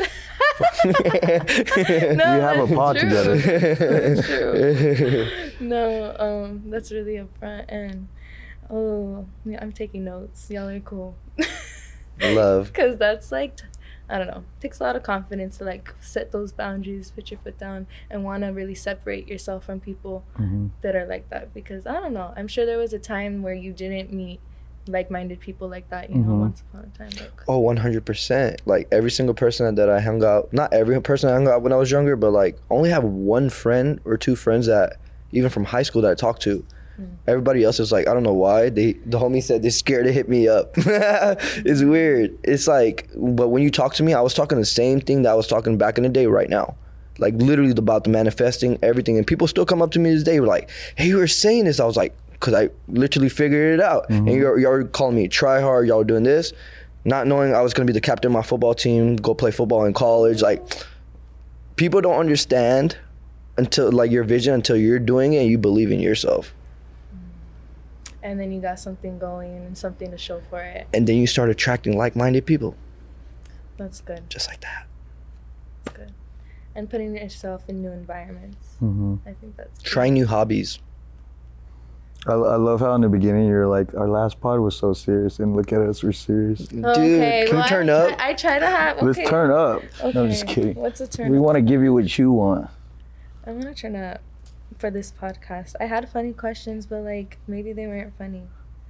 (laughs) No, We have a that's pod true. together. True. (laughs) no, um, that's really upfront and oh, yeah, I'm taking notes. Y'all are cool. Love. Cause that's like, I don't know, It takes a lot of confidence to like set those boundaries, put your foot down, and want to really separate yourself from people Mhm. that are like that. Because I don't know, I'm sure there was a time where you didn't meet like-minded people like that. You know, Mhm. once upon a time. Like, Oh, 100%. Like every single person that I hung out, not every person I hung out when I was younger, but like only have one friend or two friends that even from high school that I talked to. Mm. Everybody else is like, I don't know why. They the homie said they're scared to hit me up. (laughs) it's weird. It's like but when you talk to me, I was talking the same thing that I was talking back in the day right now. Like literally about the manifesting everything. And people still come up to me this day, were like, Hey, you were saying this. I was like, because I literally figured it out. And mm-hmm. you're, you're calling me try hard, y'all doing this not knowing I was gonna be the captain of my football team, go play football in college. Like people don't understand until like your vision until you're doing it and you believe in yourself. And then you got something going and something to show for it. And then you start attracting like minded people. That's good. Just like that. That's good. and putting yourself in new environments. hmm I think that's Trying new hobbies. I, I love how in the beginning you're like, our last pod was so serious, and look at us, we're serious. Dude, Okay, can well, we turn I up? Try, I try to have. Okay. Let's turn up. Okay. No, I'm just kidding. What's a turn? We want to give you what you want. I'm gonna turn up for this podcast. I had funny questions, but like maybe they weren't funny.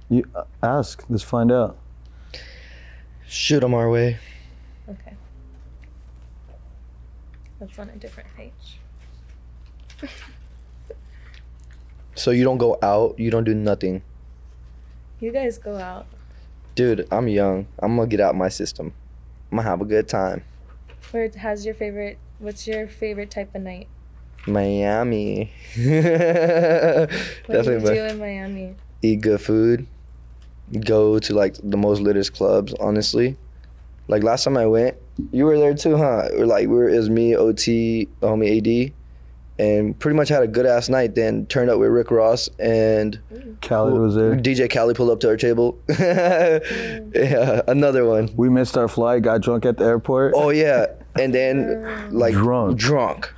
You uh, ask. Let's find out. Shoot them our way. Okay. That's on a different page. So you don't go out, you don't do nothing. You guys go out. Dude, I'm young. I'm gonna get out my system. I'm gonna have a good time. Where has your favorite? What's your favorite type of night? Miami. (laughs) What do you do in Miami? eat good food. Go to like the most littest clubs, honestly. Like last time I went, you were there too, huh? Or like we were it was me, OT, homie AD, and pretty much had a good ass night. Then turned up with Rick Ross and mm. Khaled was there. DJ Khaled pulled up to our table. (laughs) Mm. yeah, another one. We missed our flight. Got drunk at the airport. Oh yeah, and then mm. like Drunk. drunk,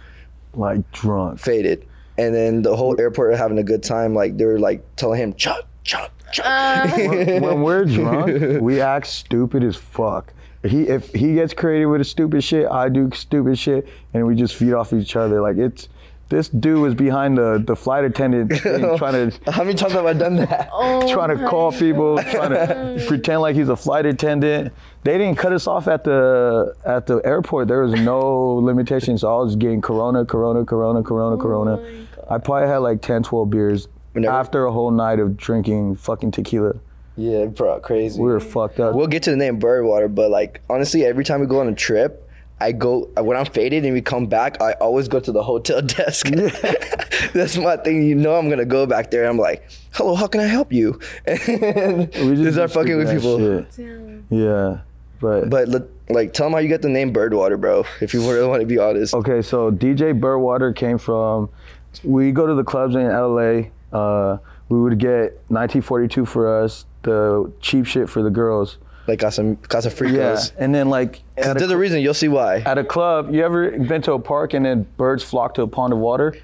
Like drunk. faded, and then the whole airport were having a good time. Like they were like telling him Chuck, Chuck, Chuck. Uh. when we're (laughs) drunk, we act stupid as fuck. He if he gets creative with a stupid shit, I do stupid shit, and we just feed off each other. Like it's this dude was behind the the flight attendant (laughs) trying to How many times have I done that? (laughs) trying to oh call people, trying to pretend like he's a flight attendant. They didn't cut us off at the at the airport. There was no (laughs) limitations. So I was getting Corona, Corona, Corona, Corona, oh Corona. I probably had like 10, 12 beers Whenever- after a whole night of drinking fucking tequila. Yeah, bro, crazy. We were fucked up. We'll get to the name Birdwater, but like honestly, every time we go on a trip, I go when I'm faded and we come back. I always go to the hotel (laughs) desk. (laughs) That's my thing. You know, I'm gonna go back there. I'm like, "Hello, how can I help you?" And We just start fucking with people. shit. Yeah, but, But li- like, tell them how you got the name Birdwater, bro. If you really want to be honest. okay. So DJ Birdwater came from. We go to the clubs in LA. Uh, we would get 1942 for us, the cheap shit for the girls. Like Casa Casa Yeah, Fricos. and then like There's a, a reason. You'll see why. at a club, you ever been to a park and then birds flock to a pond of water?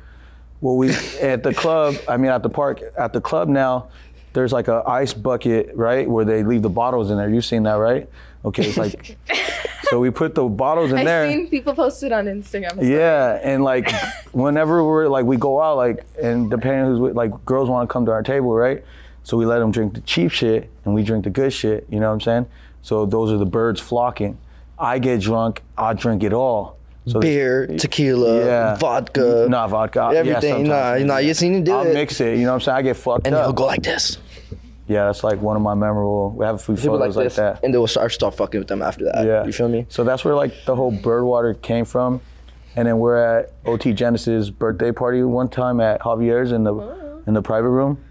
Well, we at the club. I mean, at the park, at the club now, there's like a ice bucket, right, where they leave the bottles in there. You've seen that, right? Okay, it's like. (laughs) so we put the bottles in there. I've seen people post it on Instagram. so- Yeah, and like whenever we're like we go out, like and depending who's with, like girls want to come to our table, right? So we let them drink the cheap shit and we drink the good shit. You know what I'm saying? So those are the birds flocking. I get drunk, I drink it all. So Beer, tequila, Yeah. vodka, not vodka. everything. Yeah, nah, nah, you just need to do it. I'll mix it. You know what I'm saying? I get fucked and up. And he'll go like this. Yeah, that's like one of my memorable. We have a few He'll photos like, this, that. and they'll start start fucking with them after that. Yeah. you feel me? So that's where like the whole Birdwater came from. And then we're at OT Genesis birthday party one time at Javier's in the oh. in the private room.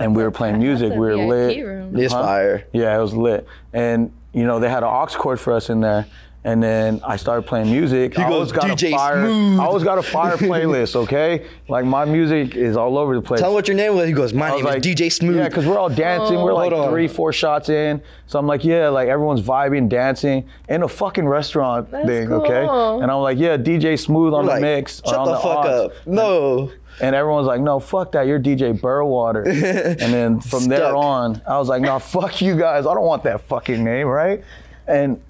And we were playing music. We were VIP lit. room. It's Huh? fire. Yeah, it was lit. And you know, they had an aux cord for us in there. And then I started playing music. I always goes, got "DJ a fire. Smooth." I always got a fire (laughs) playlist. Okay, like my music is all over the place. Tell him what your name was. He goes, my I was name is DJ Smooth. Yeah, because we're all dancing. we're oh. like Hold on. three, four shots in. So I'm like, yeah, like everyone's vibing, dancing in a fucking restaurant That's thing, okay? And I'm like, yeah, DJ Smooth on We're the mix. Shut on the, fuck aux. up. No. And everyone's like, no, fuck that. You're DJ Birdwater. (laughs) and then from there on, I was like, no, fuck you guys. I don't want that fucking name, right? And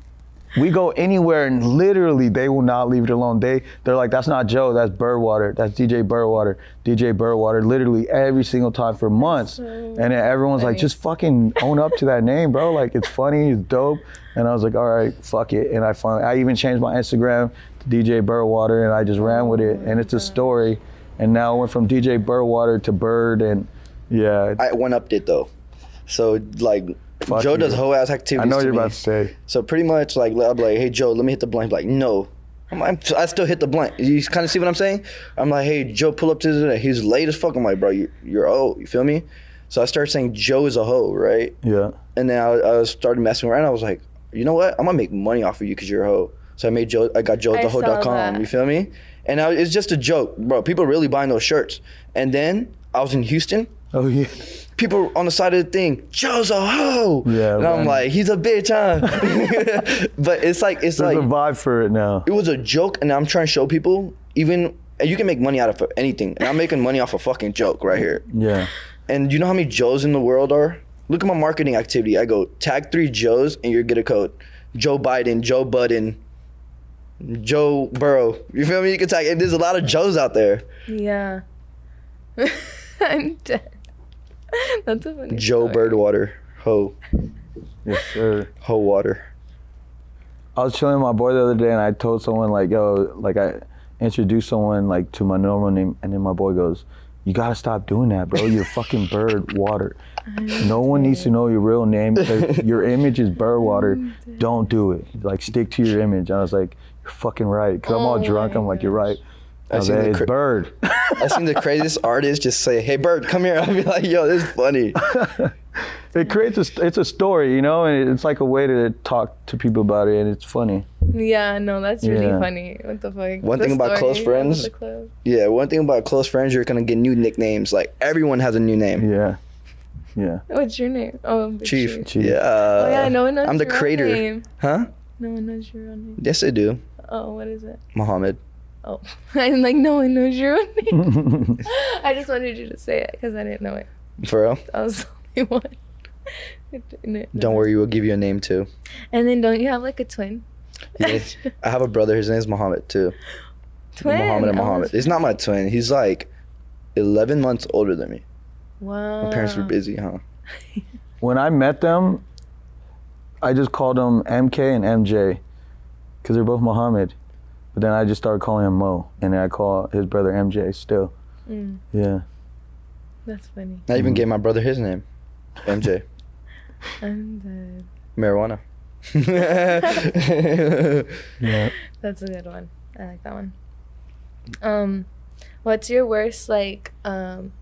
we go anywhere and literally they will not leave it alone. They they're like, that's not Joe, that's Birdwater. That's DJ Birdwater. DJ Birdwater. Literally every single time for months. and then everyone's like, just fucking own up to that name, bro. Like it's funny, it's dope. And I was like, all right, fuck it. And I finally I even changed my Instagram to DJ Birdwater and I just ran with it. And it's a story. And now I went from DJ Birdwater to Bird and yeah. I one upped it though. So like Fuck Joe you. does whole ass activities. I know to you're me. about to say. So pretty much like I'll be like, hey Joe, let me hit the blunt. Like, no. I'm, I'm, I still hit the blunt. You kind of see what I'm saying? I'm like, hey Joe, pull up to the. He's late as fuck. I'm like, bro, you, you're oh, you feel me? So I started saying Joe is a hoe, right? Yeah. And then I, I started messing around. I was like, you know what? I'm gonna make money off of you because you're a hoe. So I made Joe. I got I saw joethehoe.com. that. You feel me? And I, it's just a joke, bro. People really buying those shirts. And then I was in Houston. Oh yeah. People on the side of the thing, Joe's a hoe. Yeah, and I'm like, he's a bitch, huh? (laughs) (laughs) but it's like it's There's like a vibe for it now. it was a joke, and I'm trying to show people even and you can make money out of anything, and I'm making money off a fucking joke right here. Yeah. And you know how many Joes in the world are? Look at my marketing activity. I go tag three Joes, and you get a code. Joe Biden, Joe Budden, Joe Burrow. You feel me? You can tag. And there's a lot of Joes out there. Yeah. (laughs) I'm dead. (laughs) That's a funny Joe story. Birdwater, ho, Yes, sir. ho water. I was chilling with my boy the other day, and I told someone like, "Yo," like I introduced someone like to my normal name, and then my boy goes, "You gotta stop doing that, bro. You're fucking (laughs) bird water. No one needs to know your real name because (laughs) your image is bird water. Don't do it. Like stick to your image." And I was like, "You're fucking right." Cause I'm all Oh drunk. I'm like, "You're right." I was seen the cra- bird." I seen the craziest (laughs) artist just say, "Hey, Bird, come here." (laughs) I'll be like, "Yo, this is funny." (laughs) it creates a it's a story, you know, and it's like a way to talk to people about it, and it's funny. Yeah, no, that's really Yeah. funny. What the fuck? One The thing about close friends- Yeah, one thing about close friends, you're gonna get new nicknames. Like everyone has a new name. Yeah, yeah. What's your name? Oh, Big Chief. Chief. Yeah. Uh, oh yeah, no one knows. I'm the your creator. Name. Huh? No one knows your real name. Yes, I do. Oh, what is it? Muhammad. Oh, (laughs) I'm like no one knows your real name. (laughs) (laughs) I just wanted you to say it because I didn't know it. For real? I was the only one. Don't worry, we'll give you a name too. And then don't you have like a twin? Yeah, I have a brother. His name's Muhammad too. twin. Muhammad and Oh, Muhammad. He's not my twin. He's like 11 months older than me. Wow. My parents were busy, huh? when I met them, I just called them MK and MJ because they're both Muhammad. But then I just started calling him Mo, and then I call his brother MJ still. Mm, Yeah. that's funny. I Mm. even gave my brother his name, MJ. I'm dead. Marijuana. (laughs) Yeah. That's a good one. I like that one. Um, what's your worst like? Um,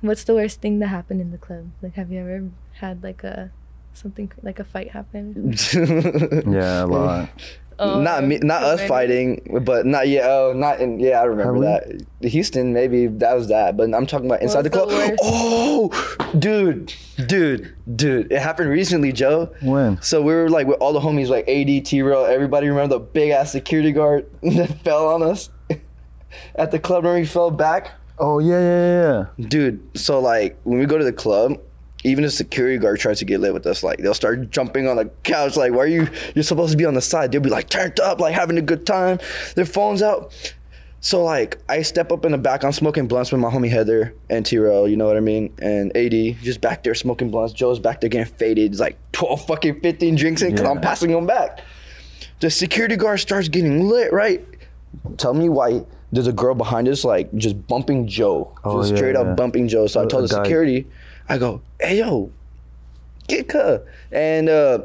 what's the worst thing that happened in the club? Like, have you ever had like a something like a fight happened? (laughs) Yeah, a lot. (laughs) Oh, not me, not us many? fighting, but not yeah, oh, not in yeah. I remember that. Houston, maybe that was that, but I'm talking about inside the club. the? Oh, dude, dude, dude! It happened recently, Joe. When? So we were like with all the homies, like AD, T Row, everybody. Remember the big ass security guard (laughs) that fell on us at the club when we fell back, Oh yeah, yeah, yeah. dude. So like when we go to the club. Even the security guard tries to get lit with us. Like they'll start jumping on the couch. Like, why are you? You're supposed to be on the side. They'll be like turned up, like having a good time. Their phones out. So like I step up in the back. I'm smoking blunts with my homie Heather and T-Row, you know what I mean? And AD just back there smoking blunts. Joe's back there getting faded. It's like 12 fucking 15 drinks in because I'm passing them back. The security guard starts getting lit, right? Tell me why there's a girl behind us like just bumping Joe. Oh, just yeah, straight up yeah. bumping Joe. So I told the guy. security, I go, hey yo, get cuh. And uh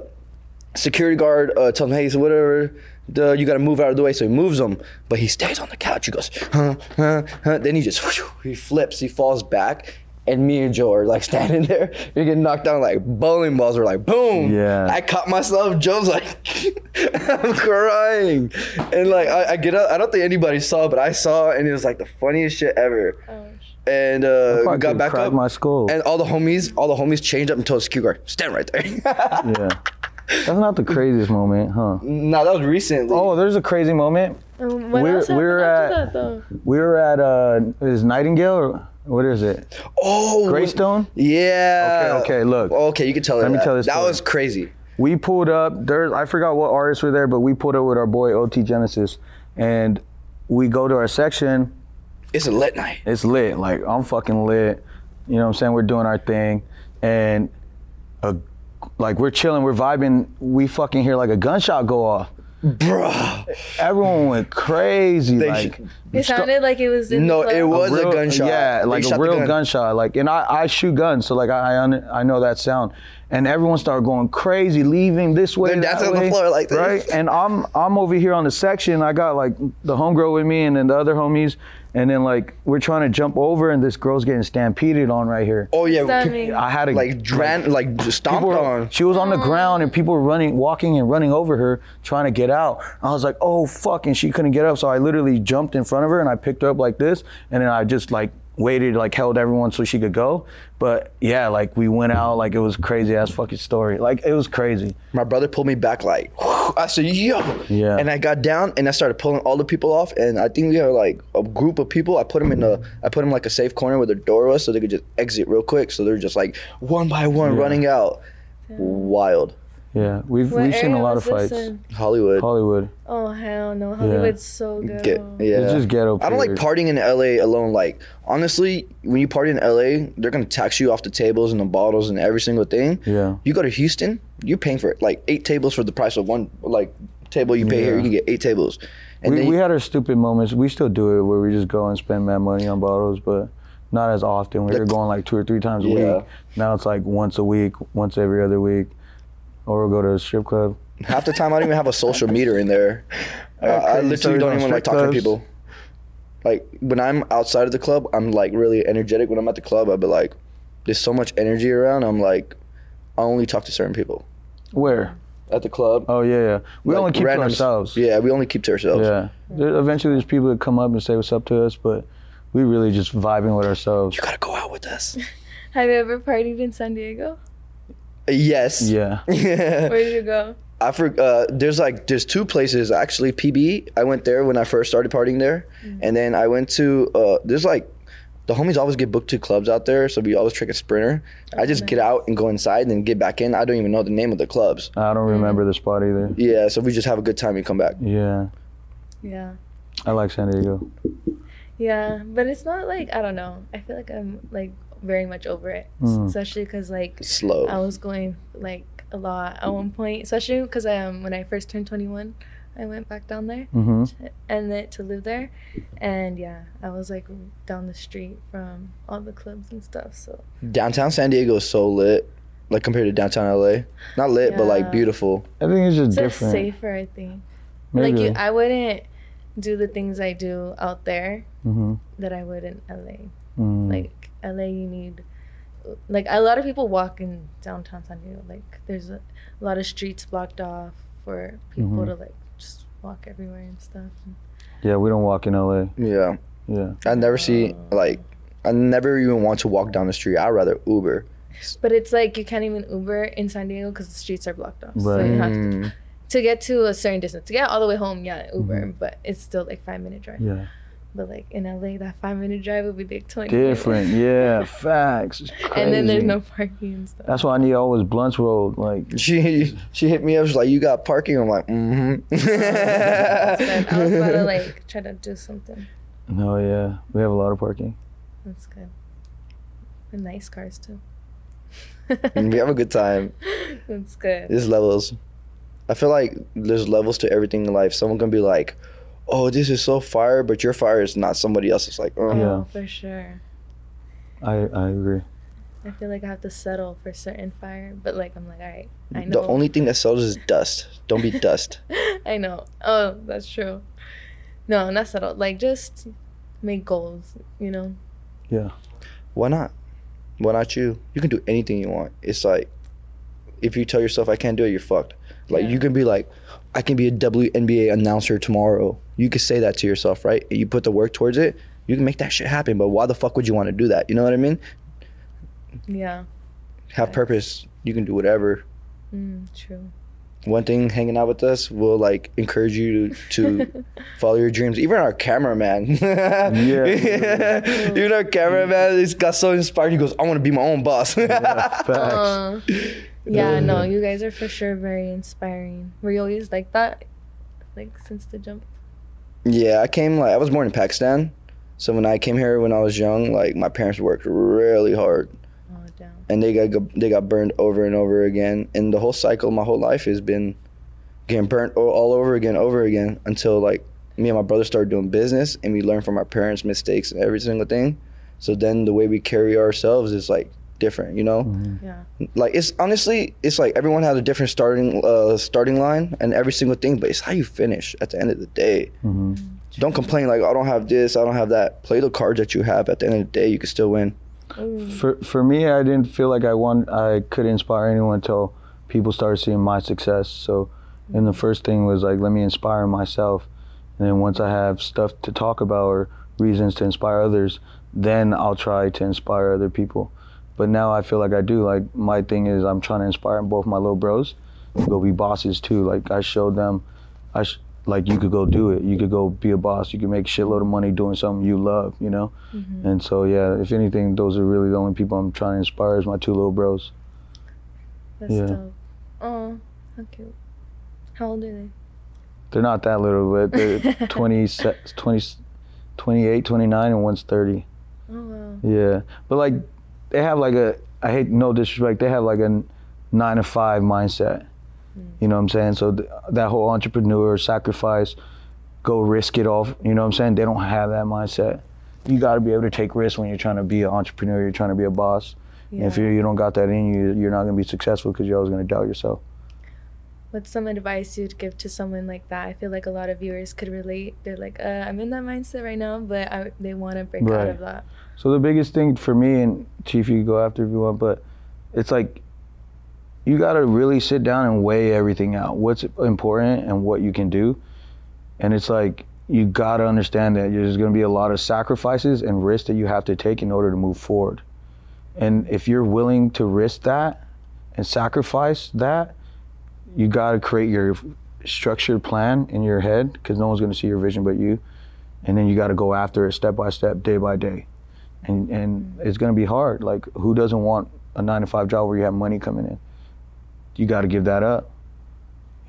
security guard uh, tells him, hey, so whatever, the, you got to move out of the way. So he moves him, but he stays on the couch. He goes, huh, huh, huh. Then he just, whoosh, he flips, he falls back. And me and Joe are like standing (laughs) there. We get knocked down like bowling balls. We're like, boom. Yeah. I caught myself. Joe's like, (laughs) I'm crying. And like, I, I get up. I don't think anybody saw, but I saw, and it was like the funniest shit ever. Oh, And uh, got back cracked up. my skull. And all the homies, all the homies changed up and told the security guard, stand right there. (laughs) Yeah. That's not the craziest moment, huh? no, that was recently. Oh, there's a crazy moment. Um, what We're- else happened we're after at- that though? We were at uh, is Nightingale or what is it? oh Greystone. Yeah. Okay, okay, look. Okay, you can tell her Let me tell this That story. was crazy. we pulled up there i forgot what artists were there but we pulled up with our boy ot genesis and we go to our section It's a lit night. it's lit like i'm fucking lit you know what i'm saying we're doing our thing and a, like we're chilling we're vibing we fucking hear like a gunshot go off Bruh. everyone went crazy They like sh- It sounded like it was in No, the it was a, real- gunshot. Yeah, like shot a real gun. gunshot. Like, and I, I shoot guns, so like I, I, un- I know that sound. And everyone started going crazy, leaving this way. They're that dancing on the way, floor like this. Right, and I'm I'm over here on the section. I got like the homegirl with me, and then the other homies, and then like we're trying to jump over, and this girl's getting stampeded on right here. Oh yeah. What's that pe- mean? I had to like dran, like, just stomped were- on. She was on the oh. ground and people were running, walking and running over her, trying to get out. I was like, oh fuck, and she couldn't get up. So I literally jumped in front of her and I picked her up like this, and then I just like waited, like held everyone so she could go. But yeah, like we went out, like it was crazy ass fucking story. Like it was crazy. My brother pulled me back like (sighs) I said, yo. Yeah. And I got down and I started pulling all the people off. And I think we had like a group of people. I put them in a, I put them like a safe corner where the door was, so they could just exit real quick. So they're just like one by one running out. Wild. Yeah, we've What we've seen a area lot was of this fights. in? Hollywood. Hollywood. Oh hell no, Hollywood's so good. Get, yeah. It's just ghetto. I don't like period. partying in LA alone. Like honestly, when you party in LA, they're gonna tax you off the tables and the bottles and every single thing. Yeah. You go to Houston, you're paying for it. Like eight tables for the price of one like table you pay here. You can get eight tables. And We, then we had our stupid moments. We still do it where we just go and spend mad money on bottles, but not as often. We were going like two or three times a Yeah. week. Now it's like once a week, once every other week, or we'll go to a strip club. half the time I don't even have a social meter in there. (laughs) Uh, I literally don't even like strip talking to people. Like when I'm outside of the club, I'm like really energetic. When I'm at the club, I'd be like, there's so much energy around. I'm like, I only talk to certain people Where? at the club. Oh yeah, yeah. We like, only keep to ourselves. Yeah, we only keep to ourselves. Yeah. There, eventually, there's people that come up and say what's up to us, but we really just vibing with ourselves. You gotta go out with us. (laughs) Have you ever partied in San Diego? Yes. Yeah. (laughs) Where did you go? I for, uh, there's like there's two places actually. PB, I went there when I first started partying there, and then I went to uh, there's like the homies always get booked to clubs out there, so we always trick a sprinter. I just get out and go inside and then get back in. I don't even know the name of the clubs. I don't remember the spot either. Yeah, so we just have a good time and come back. Yeah. Yeah. I like San Diego. Yeah, but it's not like I don't know. I feel like I'm like very much over it, Mm. especially because like Slow. I was going like a lot at one point, especially because I um when I first turned 21, I went back down there hmm and then to live there, and yeah, I was like down the street from all the clubs and stuff. So Downtown San Diego is so lit, like compared to downtown LA. Not lit, but like beautiful. I think it's just it's different. safer, I think. Maybe. Like you, I wouldn't do the things I do out there hmm that I would in LA. Mm. like LA you need like a lot of people walk in downtown San Diego like there's a, a lot of streets blocked off for people Mhm. to like just walk everywhere and stuff yeah, we don't walk in LA. Yeah, Yeah. I never see like I never even want to walk down the street. I'd rather Uber. but it's like you can't even Uber in San Diego because the streets are blocked off so Right. you have to, to get to a certain distance to get all the way home yeah Uber but it's still like five minute drive Yeah. But like in LA that five minute drive would be like 20. Different. Yeah. (laughs) Facts. It's and then there's no parking and stuff That's why I need always blunts Road. Like, (laughs) She she hit me up. She's like, "You got parking?" I'm like, "Mm-hmm." (laughs) I was about to like try to do something no, yeah, we have a lot of parking. That's good. And nice cars too. we have a good time. That's good. There's levels. I feel like there's levels to everything in life. Someone can be like, "Oh, this is so fire," but your fire is not somebody else's. Like, oh. Yeah. For sure. I I agree. I feel like I have to settle for certain fire, but like I'm like, all right, I know. the only thing that sells is dust. Don't be (laughs) dust. I know. Oh, that's true. No, not settle. Like just make goals. You know. Yeah. Why not? Why not you? You can do anything you want. It's like if you tell yourself I can't do it, you're fucked. Like Yeah. you can be like, I can be a WNBA announcer tomorrow. You could say that to yourself, right? You put the work towards it. You can make that shit happen. But why the fuck would you want to do that? You know what I mean? Yeah. Have Yes. purpose. You can do whatever. Mm, true. One thing hanging out with us will like encourage you to, to (laughs) follow your dreams. Even our cameraman. Yeah. (laughs) Even our cameraman is got so inspired. He goes, I want to be my own boss. Facts. (laughs) Uh, yeah. No, you guys are for sure very inspiring. Were you always like that? Like since the jump. Yeah, I came like I was born in Pakistan, so when I came here when I was young, like my parents worked really hard, Oh, down. and they got they got burned over and over again, and the whole cycle, my whole life has been getting burnt all- all over again, over again, until like me and my brother started doing business, and we learned from our parents' mistakes and every single thing. So then the way we carry ourselves is like different, you know. Yeah. Like it's honestly, it's like everyone has a different starting uh, starting line and every single thing, but it's how you finish at the end of the day. hmm Don't complain like I don't have this, I don't have that. Play the cards that you have. At the end of the day, you can still win. For for me, I didn't feel like I won. I could inspire anyone until people started seeing my success. So, and the first thing was like, let me inspire myself, and then once I have stuff to talk about or reasons to inspire others, then I'll try to inspire other people. But now I feel like I do. Like my thing is I'm trying to inspire both my little bros to go be bosses too. Like I showed them, I sh- like you could go do it. You could go be a boss. You could make shitload of money doing something you love. You know. Mm-hmm. And so yeah, if anything, those are really the only people I'm trying to inspire is my two little bros. That's Yeah. dope. Oh, how cute. How old are they? They're not that little, but they're (laughs) 20, 20, 28, 29, and one's 30. Oh wow. Yeah, but like they have like a I hate no disrespect. They have like a nine to five mindset. You know what I'm saying? So th- that whole entrepreneur sacrifice, go risk it off. You know what I'm saying? They don't have that mindset. You got to be able to take risks when you're trying to be an entrepreneur. You're trying to be a boss. And if you you don't got that in you, you're not gonna be successful because you're always gonna doubt yourself. What's some advice you'd give to someone like that? I feel like a lot of viewers could relate. They're like, uh, I'm in that mindset right now, but I, they want to break out of that. So the biggest thing for me and Chief, you can go after if you want, but it's like you got to really sit down and weigh everything out. What's important and what you can do, and it's like you got to understand that there's going to be a lot of sacrifices and risks that you have to take in order to move forward. And if you're willing to risk that and sacrifice that, you got to create your structured plan in your head because no one's going to see your vision but you. And then you got to go after it step by step, day by day and and it's gonna be hard. Like who doesn't want a nine to five job where you have money coming in? You got to give that up.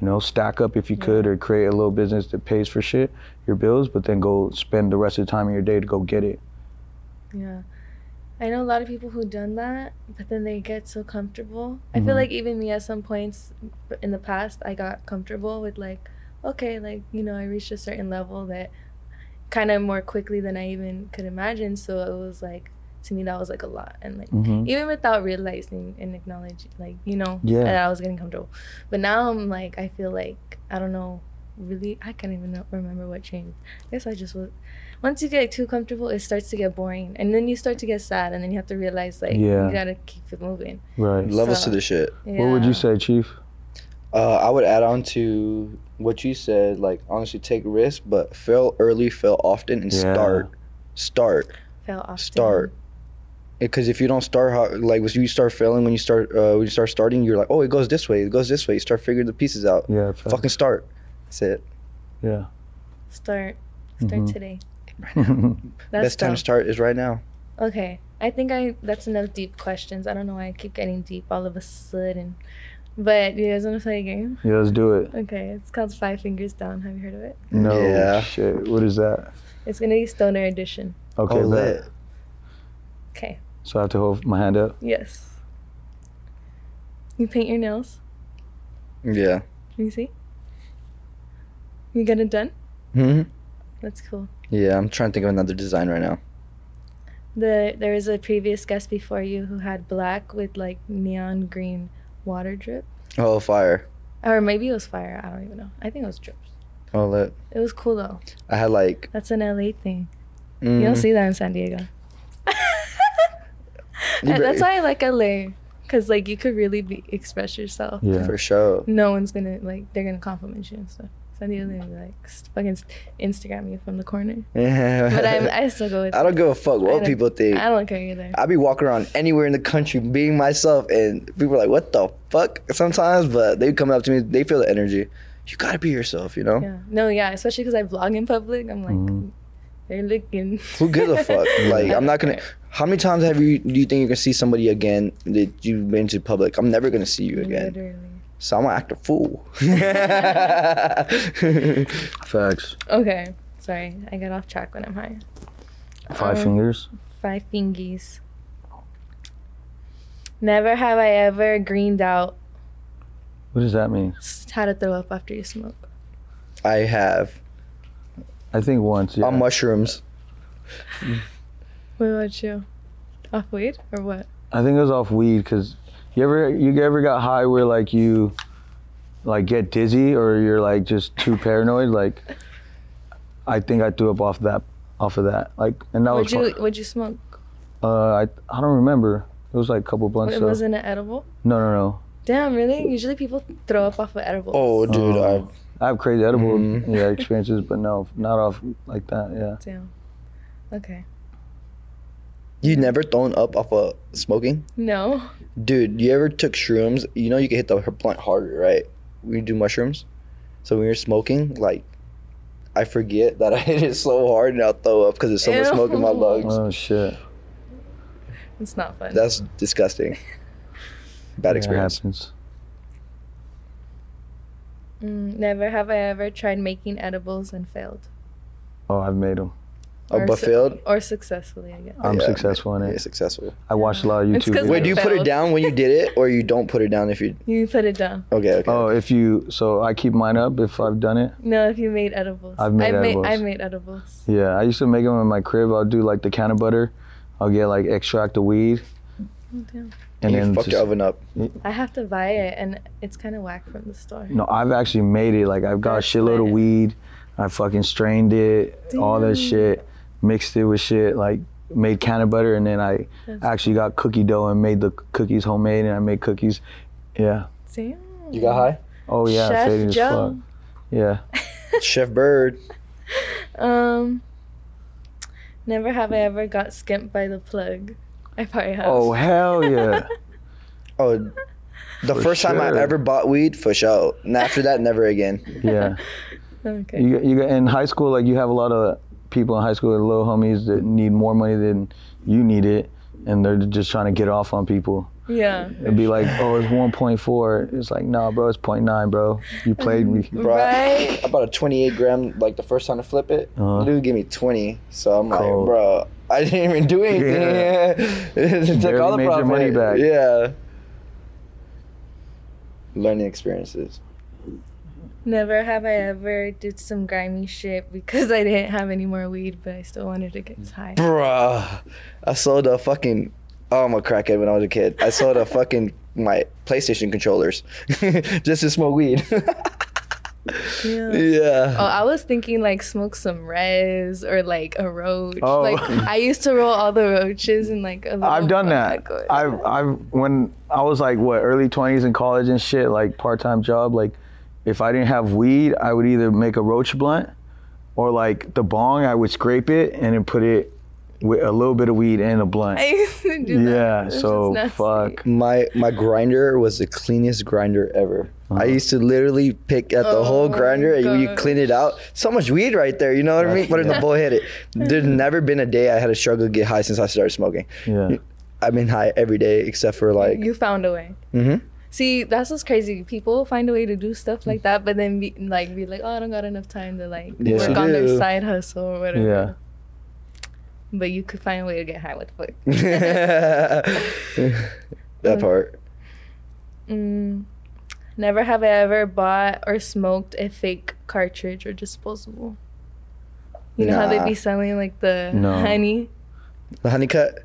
You know, stack up if you could, or create a little business that pays for shit, your bills, but then go spend the rest of the time of your day to go get it. Yeah. I know a lot of people who done that, but then they get so comfortable. I feel Mhm. like even me at some points in the past, I got comfortable with like, okay, like, you know, I reached a certain level that kind of more quickly than I even could imagine. So it was like, to me, that was like a lot. And like, Mhm. even without realizing and acknowledging, like, you know, Yeah. that I was getting comfortable. But now I'm like, I feel like, I don't know, really, I can't even remember what changed. I guess I just was once you get too comfortable, it starts to get boring, and then you start to get sad, and then you have to realize like Yeah. you gotta keep it moving. Right. Levels So- to the shit. What would you say, Chief? Uh, I would add on to what you said. Like honestly, take risks, but fail early, fail often, and Yeah. start. Start. Fail often. Start. Because if you don't start, how like when you start failing, when you start uh, when you start starting, you're like, oh, it goes this way, it goes this way. You start figuring the pieces out. Yeah. facts. Fucking start. That's it. Yeah. Start. Start Mhm. today. (laughs) That's Best time to start is right now. Okay, I think I that's enough deep questions. I don't know why I keep getting deep all of a sudden. But you guys want to play a game? yeah. Let's do it. Okay, it's called Five Fingers Down. Have you heard of it? No Yeah. shit. What is that? It's gonna be Stoner Edition. Okay. oh, bet. lit. Okay. So I have to hold my hand up. Yes. You paint your nails. Yeah. Can you see? You get it done? hmm That's cool. Yeah, I'm trying to think of another design right now. The there was a previous guest before you who had black with like neon green water drip, Oh, fire. or maybe it was fire. I don't even know. I think it was drips. Oh, lit. It was cool though. I had like. That's an LA thing. mm, You don't see that in San Diego. (laughs) That's why I like LA, cause like you could really be express yourself. Yeah. For sure. No one's gonna like they're gonna compliment you and stuff. San Diego they be like fucking Instagram you from the corner. (laughs) Yeah. But I'm, I still go with. I don't give a fuck what people think. I don't care either. I be walking around anywhere in the country being myself, and people are like, "What the fuck?" Sometimes, but they come up to me, they feel the energy. You gotta be yourself, you know. Yeah. No, yeah, especially because I vlog in public. I'm like, Mhm. they're looking. Who gives a fuck? (laughs) Like, I'm not gonna. How many times have you? Do you think you're gonna see somebody again that you've been to public? I'm never gonna see you again. Literally. So I'm gonna act a fool. (laughs) Facts. Okay. Sorry, I get off track when I'm high. Five Um, fingers. Five fingies. Never have I ever greened out. What does that mean? Just How to throw up after you smoke. I have I think once. Yeah. on mushrooms. What about you? Off weed or what? I think it was off weed because you ever you ever got high where like you like get dizzy or you're like just too paranoid like I think I threw up off that off of that like and that Would was you fu- would you smoke? uh I I don't remember it was like a couple blunts It so wasn't an edible. no no no Damn, really? Usually people throw up off of edibles. Oh, dude, Uh, I I have crazy edible Mhm. yeah, experiences but no not off like that yeah Damn. Okay. You never thrown up off of smoking? No. Dude, you ever took shrooms? You know you can hit the blunt harder, right? When you do mushrooms. So when you're smoking, like, I forget that (laughs) I hit it so hard and I'll throw up because there's so much smoke in my lungs. Oh shit. It's not fun. That's disgusting. (laughs) Bad It experience. happens. Mm, never have I ever tried making edibles and failed. Oh, I've made them. Oh, Or but su- failed? Or successfully, I guess. I'm Yeah, successful in it. Yeah, it. successful. I watched a lot of YouTube. YouTube 'cause. Wait, do you put it down when you did it, or you don't put it down if you? (laughs) You put it down. Okay, okay. Oh, if you so I keep mine up if I've done it. No, if you made edibles. I've made I edibles. Made, I made edibles. Yeah, I used to make them in my crib. I'll do like the cannabutter. I'll get like extract of weed, Oh, damn. and and you then fuck just, your oven up. I have to buy it, and it's kind of whack from the store. no, I've actually made it. Like I've got That's a shitload of weed. I fucking strained it, all that shit, mixed it with shit, like made cannabutter, and then I That's- actually got cookie dough and made the cookies homemade, and I made cookies. Yeah. Damn. You got high? Oh yeah, Chef Joe. fuck. Yeah. (laughs) Chef Bird. Um. Never have I ever got skimped by the plug. I probably have. Oh hell yeah. (laughs) Oh, the For first time I sure. ever bought weed, for sure. And after that, never again. Yeah. (laughs) okay. You you got in high school like you have a lot of people in high school, little homies that need more money than you need it, and they're just trying to get off on people. yeah. It'd be like, oh, it's 1.4. It's like, no, bro, it's 0.9, bro. You played me. Bro, Right. I bought a 28 gram, like the first time to flip it. Uh-huh. Dude gave me 20. So I'm Cold. like, bro, I didn't even do anything. (laughs) it took all the made your money back. Yeah. Learning experiences. Never have I ever did some grimy shit because I didn't have any more weed, but I still wanted to get mm. high. Bruh. I sold a fucking. Oh, I'm a crackhead when I was a kid. I sold a fucking my PlayStation controllers (laughs) just to smoke weed. Yeah. yeah. Oh, I was thinking like smoke some res or like a roach. Oh. Like I used to roll all the roaches and like a little I've done that. I've, I've, when I was like, what, early 20s in college and shit, like part time job, like if I didn't have weed, I would either make a roach blunt or like the bong, I would scrape it and then put it with a little bit of weed in a blunt. I used to do that. Yeah, It's so fuck. My my grinder was the cleanest grinder ever. I used to literally pick at the whole Uh-huh. Oh grinder and you clean it out. So much weed right there, you know what I mean? But it in the bullhead. It. There's never been a day I had a struggle to get high since I started smoking. Yeah. I've been high every day except for like You found a way. Mhm. See, that's what's crazy. People find a way to do stuff like that, but then be like, be like, oh, I don't got enough time to like Yes, work you on their side hustle or whatever. Yeah. But you could find a way to get high with foot. (laughs) that part. Mm. Never have I ever bought or smoked a fake cartridge or disposable. You know how they be selling like the No. honey, The honey cut.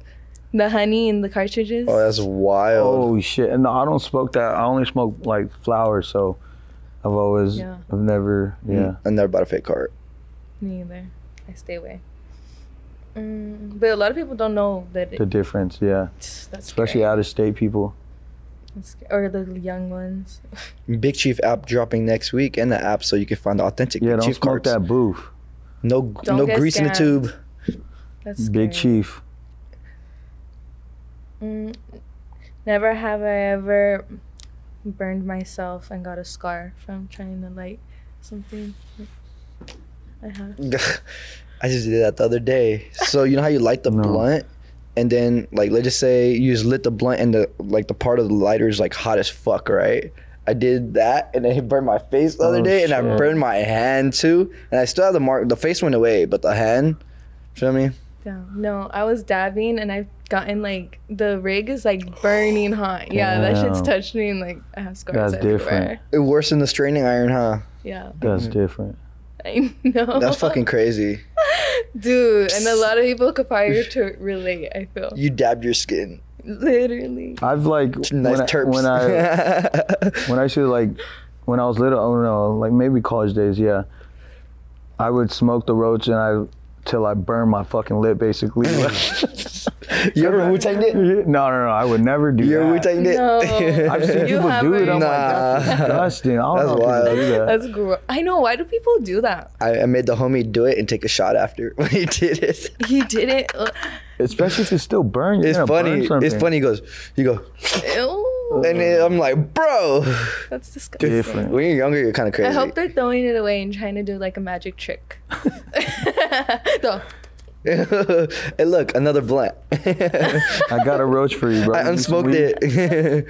The honey in the cartridges. Oh, that's wild. Oh shit! And no, I don't smoke that. I only smoke like flowers. So I've always, Yeah. I've never, yeah. I never bought a fake cart. Me either. I stay away. Mm, but a lot of people don't know that it, The difference, yeah. that's Especially out of state people. Or the young ones. (laughs) Big Chief app dropping next week and the app so you can find the authentic Yeah, Big don't Chief smoke carts. that booth. No Don't no get grease in the tube. That's Big scary. Chief. Mm, never have I ever burned myself and got a scar from trying to light something. I have. (laughs) I just did that the other day. So you know how you light the No. blunt, and then like let's just say you just lit the blunt and the like the part of the lighter is like hot as fuck, right? I did that and then it burned my face the other Oh, day, and I burned my hand too. And I still have the mark. The face went away, but the hand, feel me? Yeah. No, I was dabbing and I've gotten like the rig is like burning hot. Yeah, that shit's Damn. touched me and like I have scars That's everywhere. different. It worse than the straining iron, huh? Yeah, That's mm-hmm. different. I know. That's fucking crazy. (laughs) dude. And a lot of people could probably to relate. I feel You dabbed your skin. literally. I've like Nice when, I, terps. when I (laughs) when I should like when I was little, oh, I don't know, like maybe college days, yeah. I would smoke the roach and I till I burn my fucking lip, basically. (laughs) You ever (laughs) Wu Tang it? no, no, no. I would never do You ever Wu that. Tang it? No. (laughs) I've seen You people do it. I'm haven't. like, that's Nah. disgusting. I don't That's know wild. do that. That's gross. I know. Why do people do that? I, I made the homie do it and take a shot after when he did it. He did it. Especially if it's still burn. You're It's gonna burn funny. It's funny. He goes, you go, Ew. And then I'm like, bro. That's disgusting. Different. When you're younger, you're kind of crazy. I hope they're throwing it away and trying to do like a magic trick. (laughs) (laughs) no. (laughs) hey, look, another blunt. I got a roach for you, bro. I You need some unsmoked it.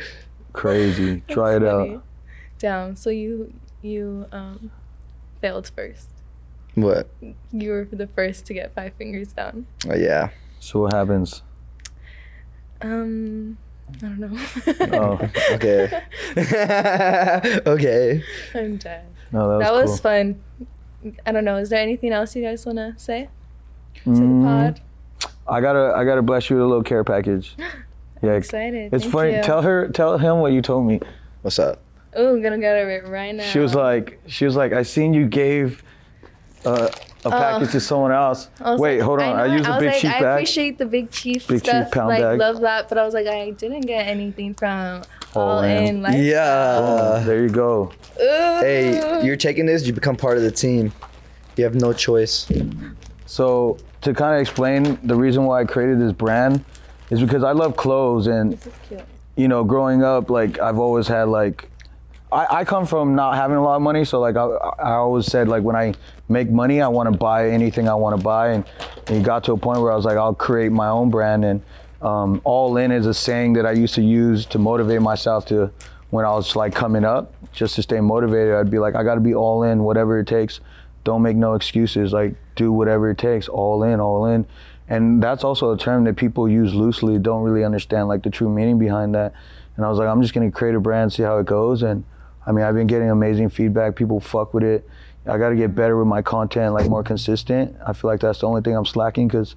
Crazy. Try it Funny. out. Damn. So you you um failed first. what? You were the first to get five fingers down. Oh, yeah. So what happens? Um, I don't know. Oh, Okay. (laughs) okay. I'm dead. no, that was That cool. was fun. I don't know. Is there anything else you guys want to say to Mm, the pod? I gotta, I gotta bless you with a little care package. (laughs) Yeah, Excited. it's Thank funny. You. Tell her, tell him what you told me. What's up? Oh, I'm gonna get it right now. She was like, she was like, I seen you gave uh, a oh. package to someone else. I Wait, like- hold on. I, know, used a big like, cheap I appreciate the big chief Big Chief stuff. pound like, bag. love that. But I was like, I didn't get anything from All All In. In. Like, Yeah. there you go. Hey, you're taking this, you become part of the team. You have no choice. So to kind of explain the reason why I created this brand is because I love clothes and This is cute. you know, growing up, like I've always had like, I, I come from not having a lot of money, so like I, I always said like when I make money, I want to buy anything I want to buy, and, and it got to a point where I was like, I'll create my own brand, and um, all in is a saying that I used to use to motivate myself to when I was like coming up, just to stay motivated. I'd be like, I got to be all in, whatever it takes. Don't make no excuses. Like do whatever it takes, all in, all in. And that's also a term that people use loosely, don't really understand like the true meaning behind that. And I was like, I'm just gonna create a brand, see how it goes. And I mean, I've been getting amazing feedback. People fuck with it. I got to get better with my content, like more consistent. I feel like that's the only thing I'm slacking because,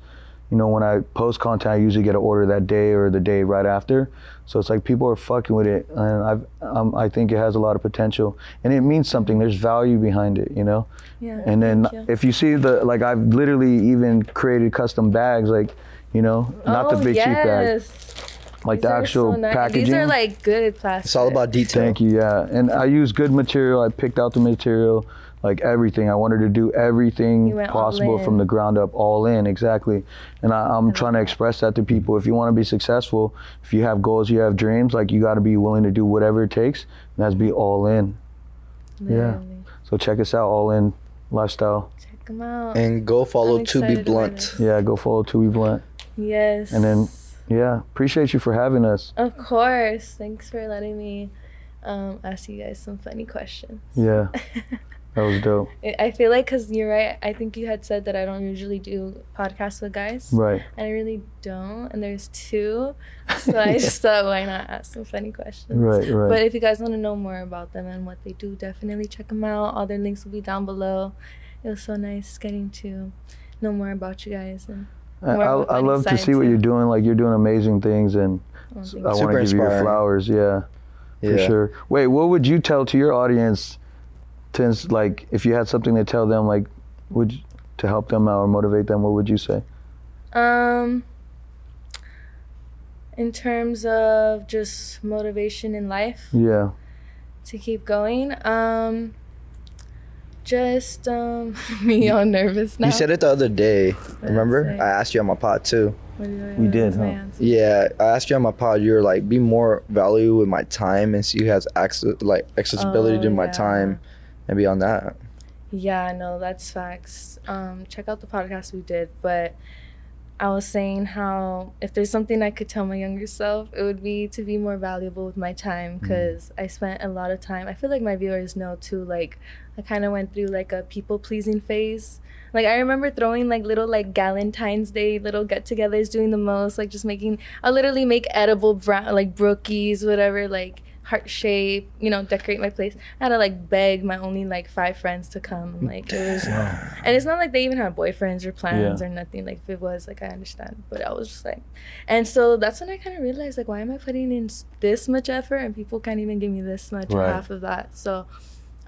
you know, when I post content, I usually get an order that day or the day right after. So it's like people are fucking with it, and I've, um, I think it has a lot of potential, and it means something. There's value behind it, you know. Yeah. And then you. if you see the like, I've literally even created custom bags, like, you know, not the Oh, Big Chief bag, yes. Like These the actual so nice. packaging. These are like good plastic. It's all about detail. Thank you. Yeah, and I use good material. I picked out the material, like everything. I wanted to do everything possible from the ground up, all in exactly. And I, I'm trying to express that to people. If you want to be successful, if you have goals, you have dreams, like you got to be willing to do whatever it takes, and that's be all in. Literally. So check us out, all in lifestyle. Check them out. And go follow To Be Blunt. Yeah, go follow To Be Blunt. yes. And then- Yeah, appreciate you for having us. Of course. Thanks for letting me um, ask you guys some funny questions. Yeah, (laughs) that was dope. I- feel like, because you're right, I think you had said that I don't usually do podcasts with guys. Right. And I really don't. And there's two. (laughs) So I just thought, why not ask some funny questions? Right. Right. But if you guys want to know more about them and what they do, definitely check them out. All their links will be down below. It was so nice getting to know more about you guys. And I, I, of a I funny love to see what you're doing. Like you're doing amazing things, and oh, I want to give you your flowers. Yeah, for sure. Wait, what would you tell to your audience? To like, if you had something to tell them, like, would you, to help them out or motivate them, what would you say? Um, in terms of just motivation in life Yeah. to keep going, um, just um, (laughs) me all nervous now. You said it the other day. Remember? say? I asked you on my pod too. What did I- We did, huh? Yeah, I asked you on my pod. You were like, be more value with my time, and see who has access, like accessibility Oh, to my yeah. time, and be on that. Yeah, no, that's facts. Um, check out the podcast we did, but I was saying how if there's something I could tell my younger self, it would be to be more valuable with my time mm. because I spent a lot of time. I feel like my viewers know too. Like, I kind of went through like a people pleasing phase. Like I remember throwing like little like Galentine's Day little get-togethers, doing the most, like just making. I literally make edible brown like brookies, whatever, like heart shape, you know, decorate my place. I had to like beg my only like five friends to come. Like it was, and it's not like they even had boyfriends or plans Yeah. or nothing. Like if it was, like I understand, but I was just like, and so that's when I kind of realized like, why am I putting in this much effort and people can't even give me this much or half of that? So,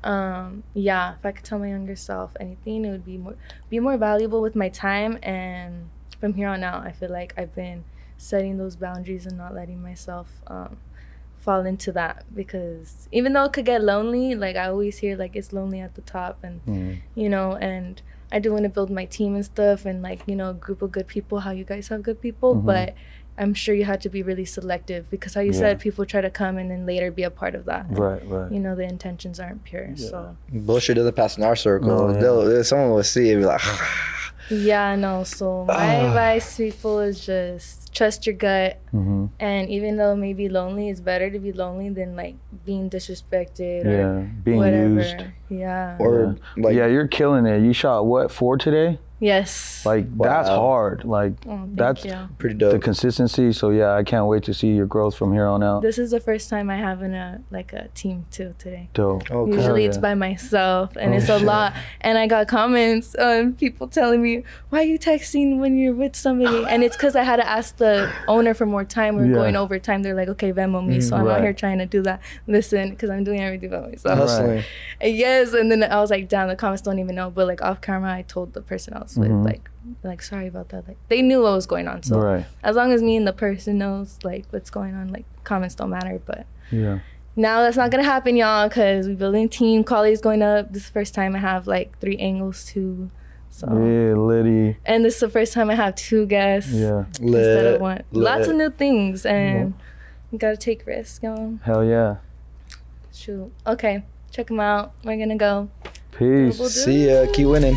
um, yeah, if I could tell my younger self anything, it would be more be more valuable with my time. And from here on out, I feel like I've been setting those boundaries and not letting myself um, fall into that because even though it could get lonely, like I always hear like it's lonely at the top, and Mm. you know, and I do want to build my team and stuff, and like you know, a group of good people. How you guys have good people, Mhm. but I'm sure you had to be really selective because how you Yeah. said people try to come and then later be a part of that. and, Right, right. You know, the intentions aren't pure. So Bullshit doesn't pass in our circle. No, yeah. They'll, someone will see it and be like, (sighs) yeah, I know. So my Ah. advice to people is just trust your gut. hmm And even though maybe lonely, it's better to be lonely than like being disrespected or Yeah, being whatever. used. Yeah. or like, yeah, you're killing it. You shot what four today? Yes. Like that's hard. Like Oh, that's you. pretty dope. the consistency. So yeah, I can't wait to see your growth from here on out. This is the first time I have in a like a team too today. Dope. Oh, Hell Usually it's by myself and Oh, it's a shit. lot. And I got comments on people telling me, why are you texting when you're with somebody? And it's because I had to ask the owner for more time. We are Yeah. going over time. They're like, okay, Venmo me. Mm, so I'm Right. out here trying to do that. Listen, because I'm doing everything by myself. Hustling. Yes. And then I was like, damn, the comments don't even know. But like off camera, I told the person I was with, Mhm. like, like sorry about that. Like they knew what was going on. So Right. as long as me and the person knows like what's going on, like comments don't matter. But Yeah. now that's not gonna happen, y'all, because we're building a team. Quality's going up. This is the first time I have like three angles too. So Yeah, Liddy. and this is the first time I have two guests Yeah. instead of one. Lots of new things and you gotta take risks, y'all. Hell yeah. Shoot. Okay, check them out. We're gonna go. Peace. We'll See ya. Keep winning.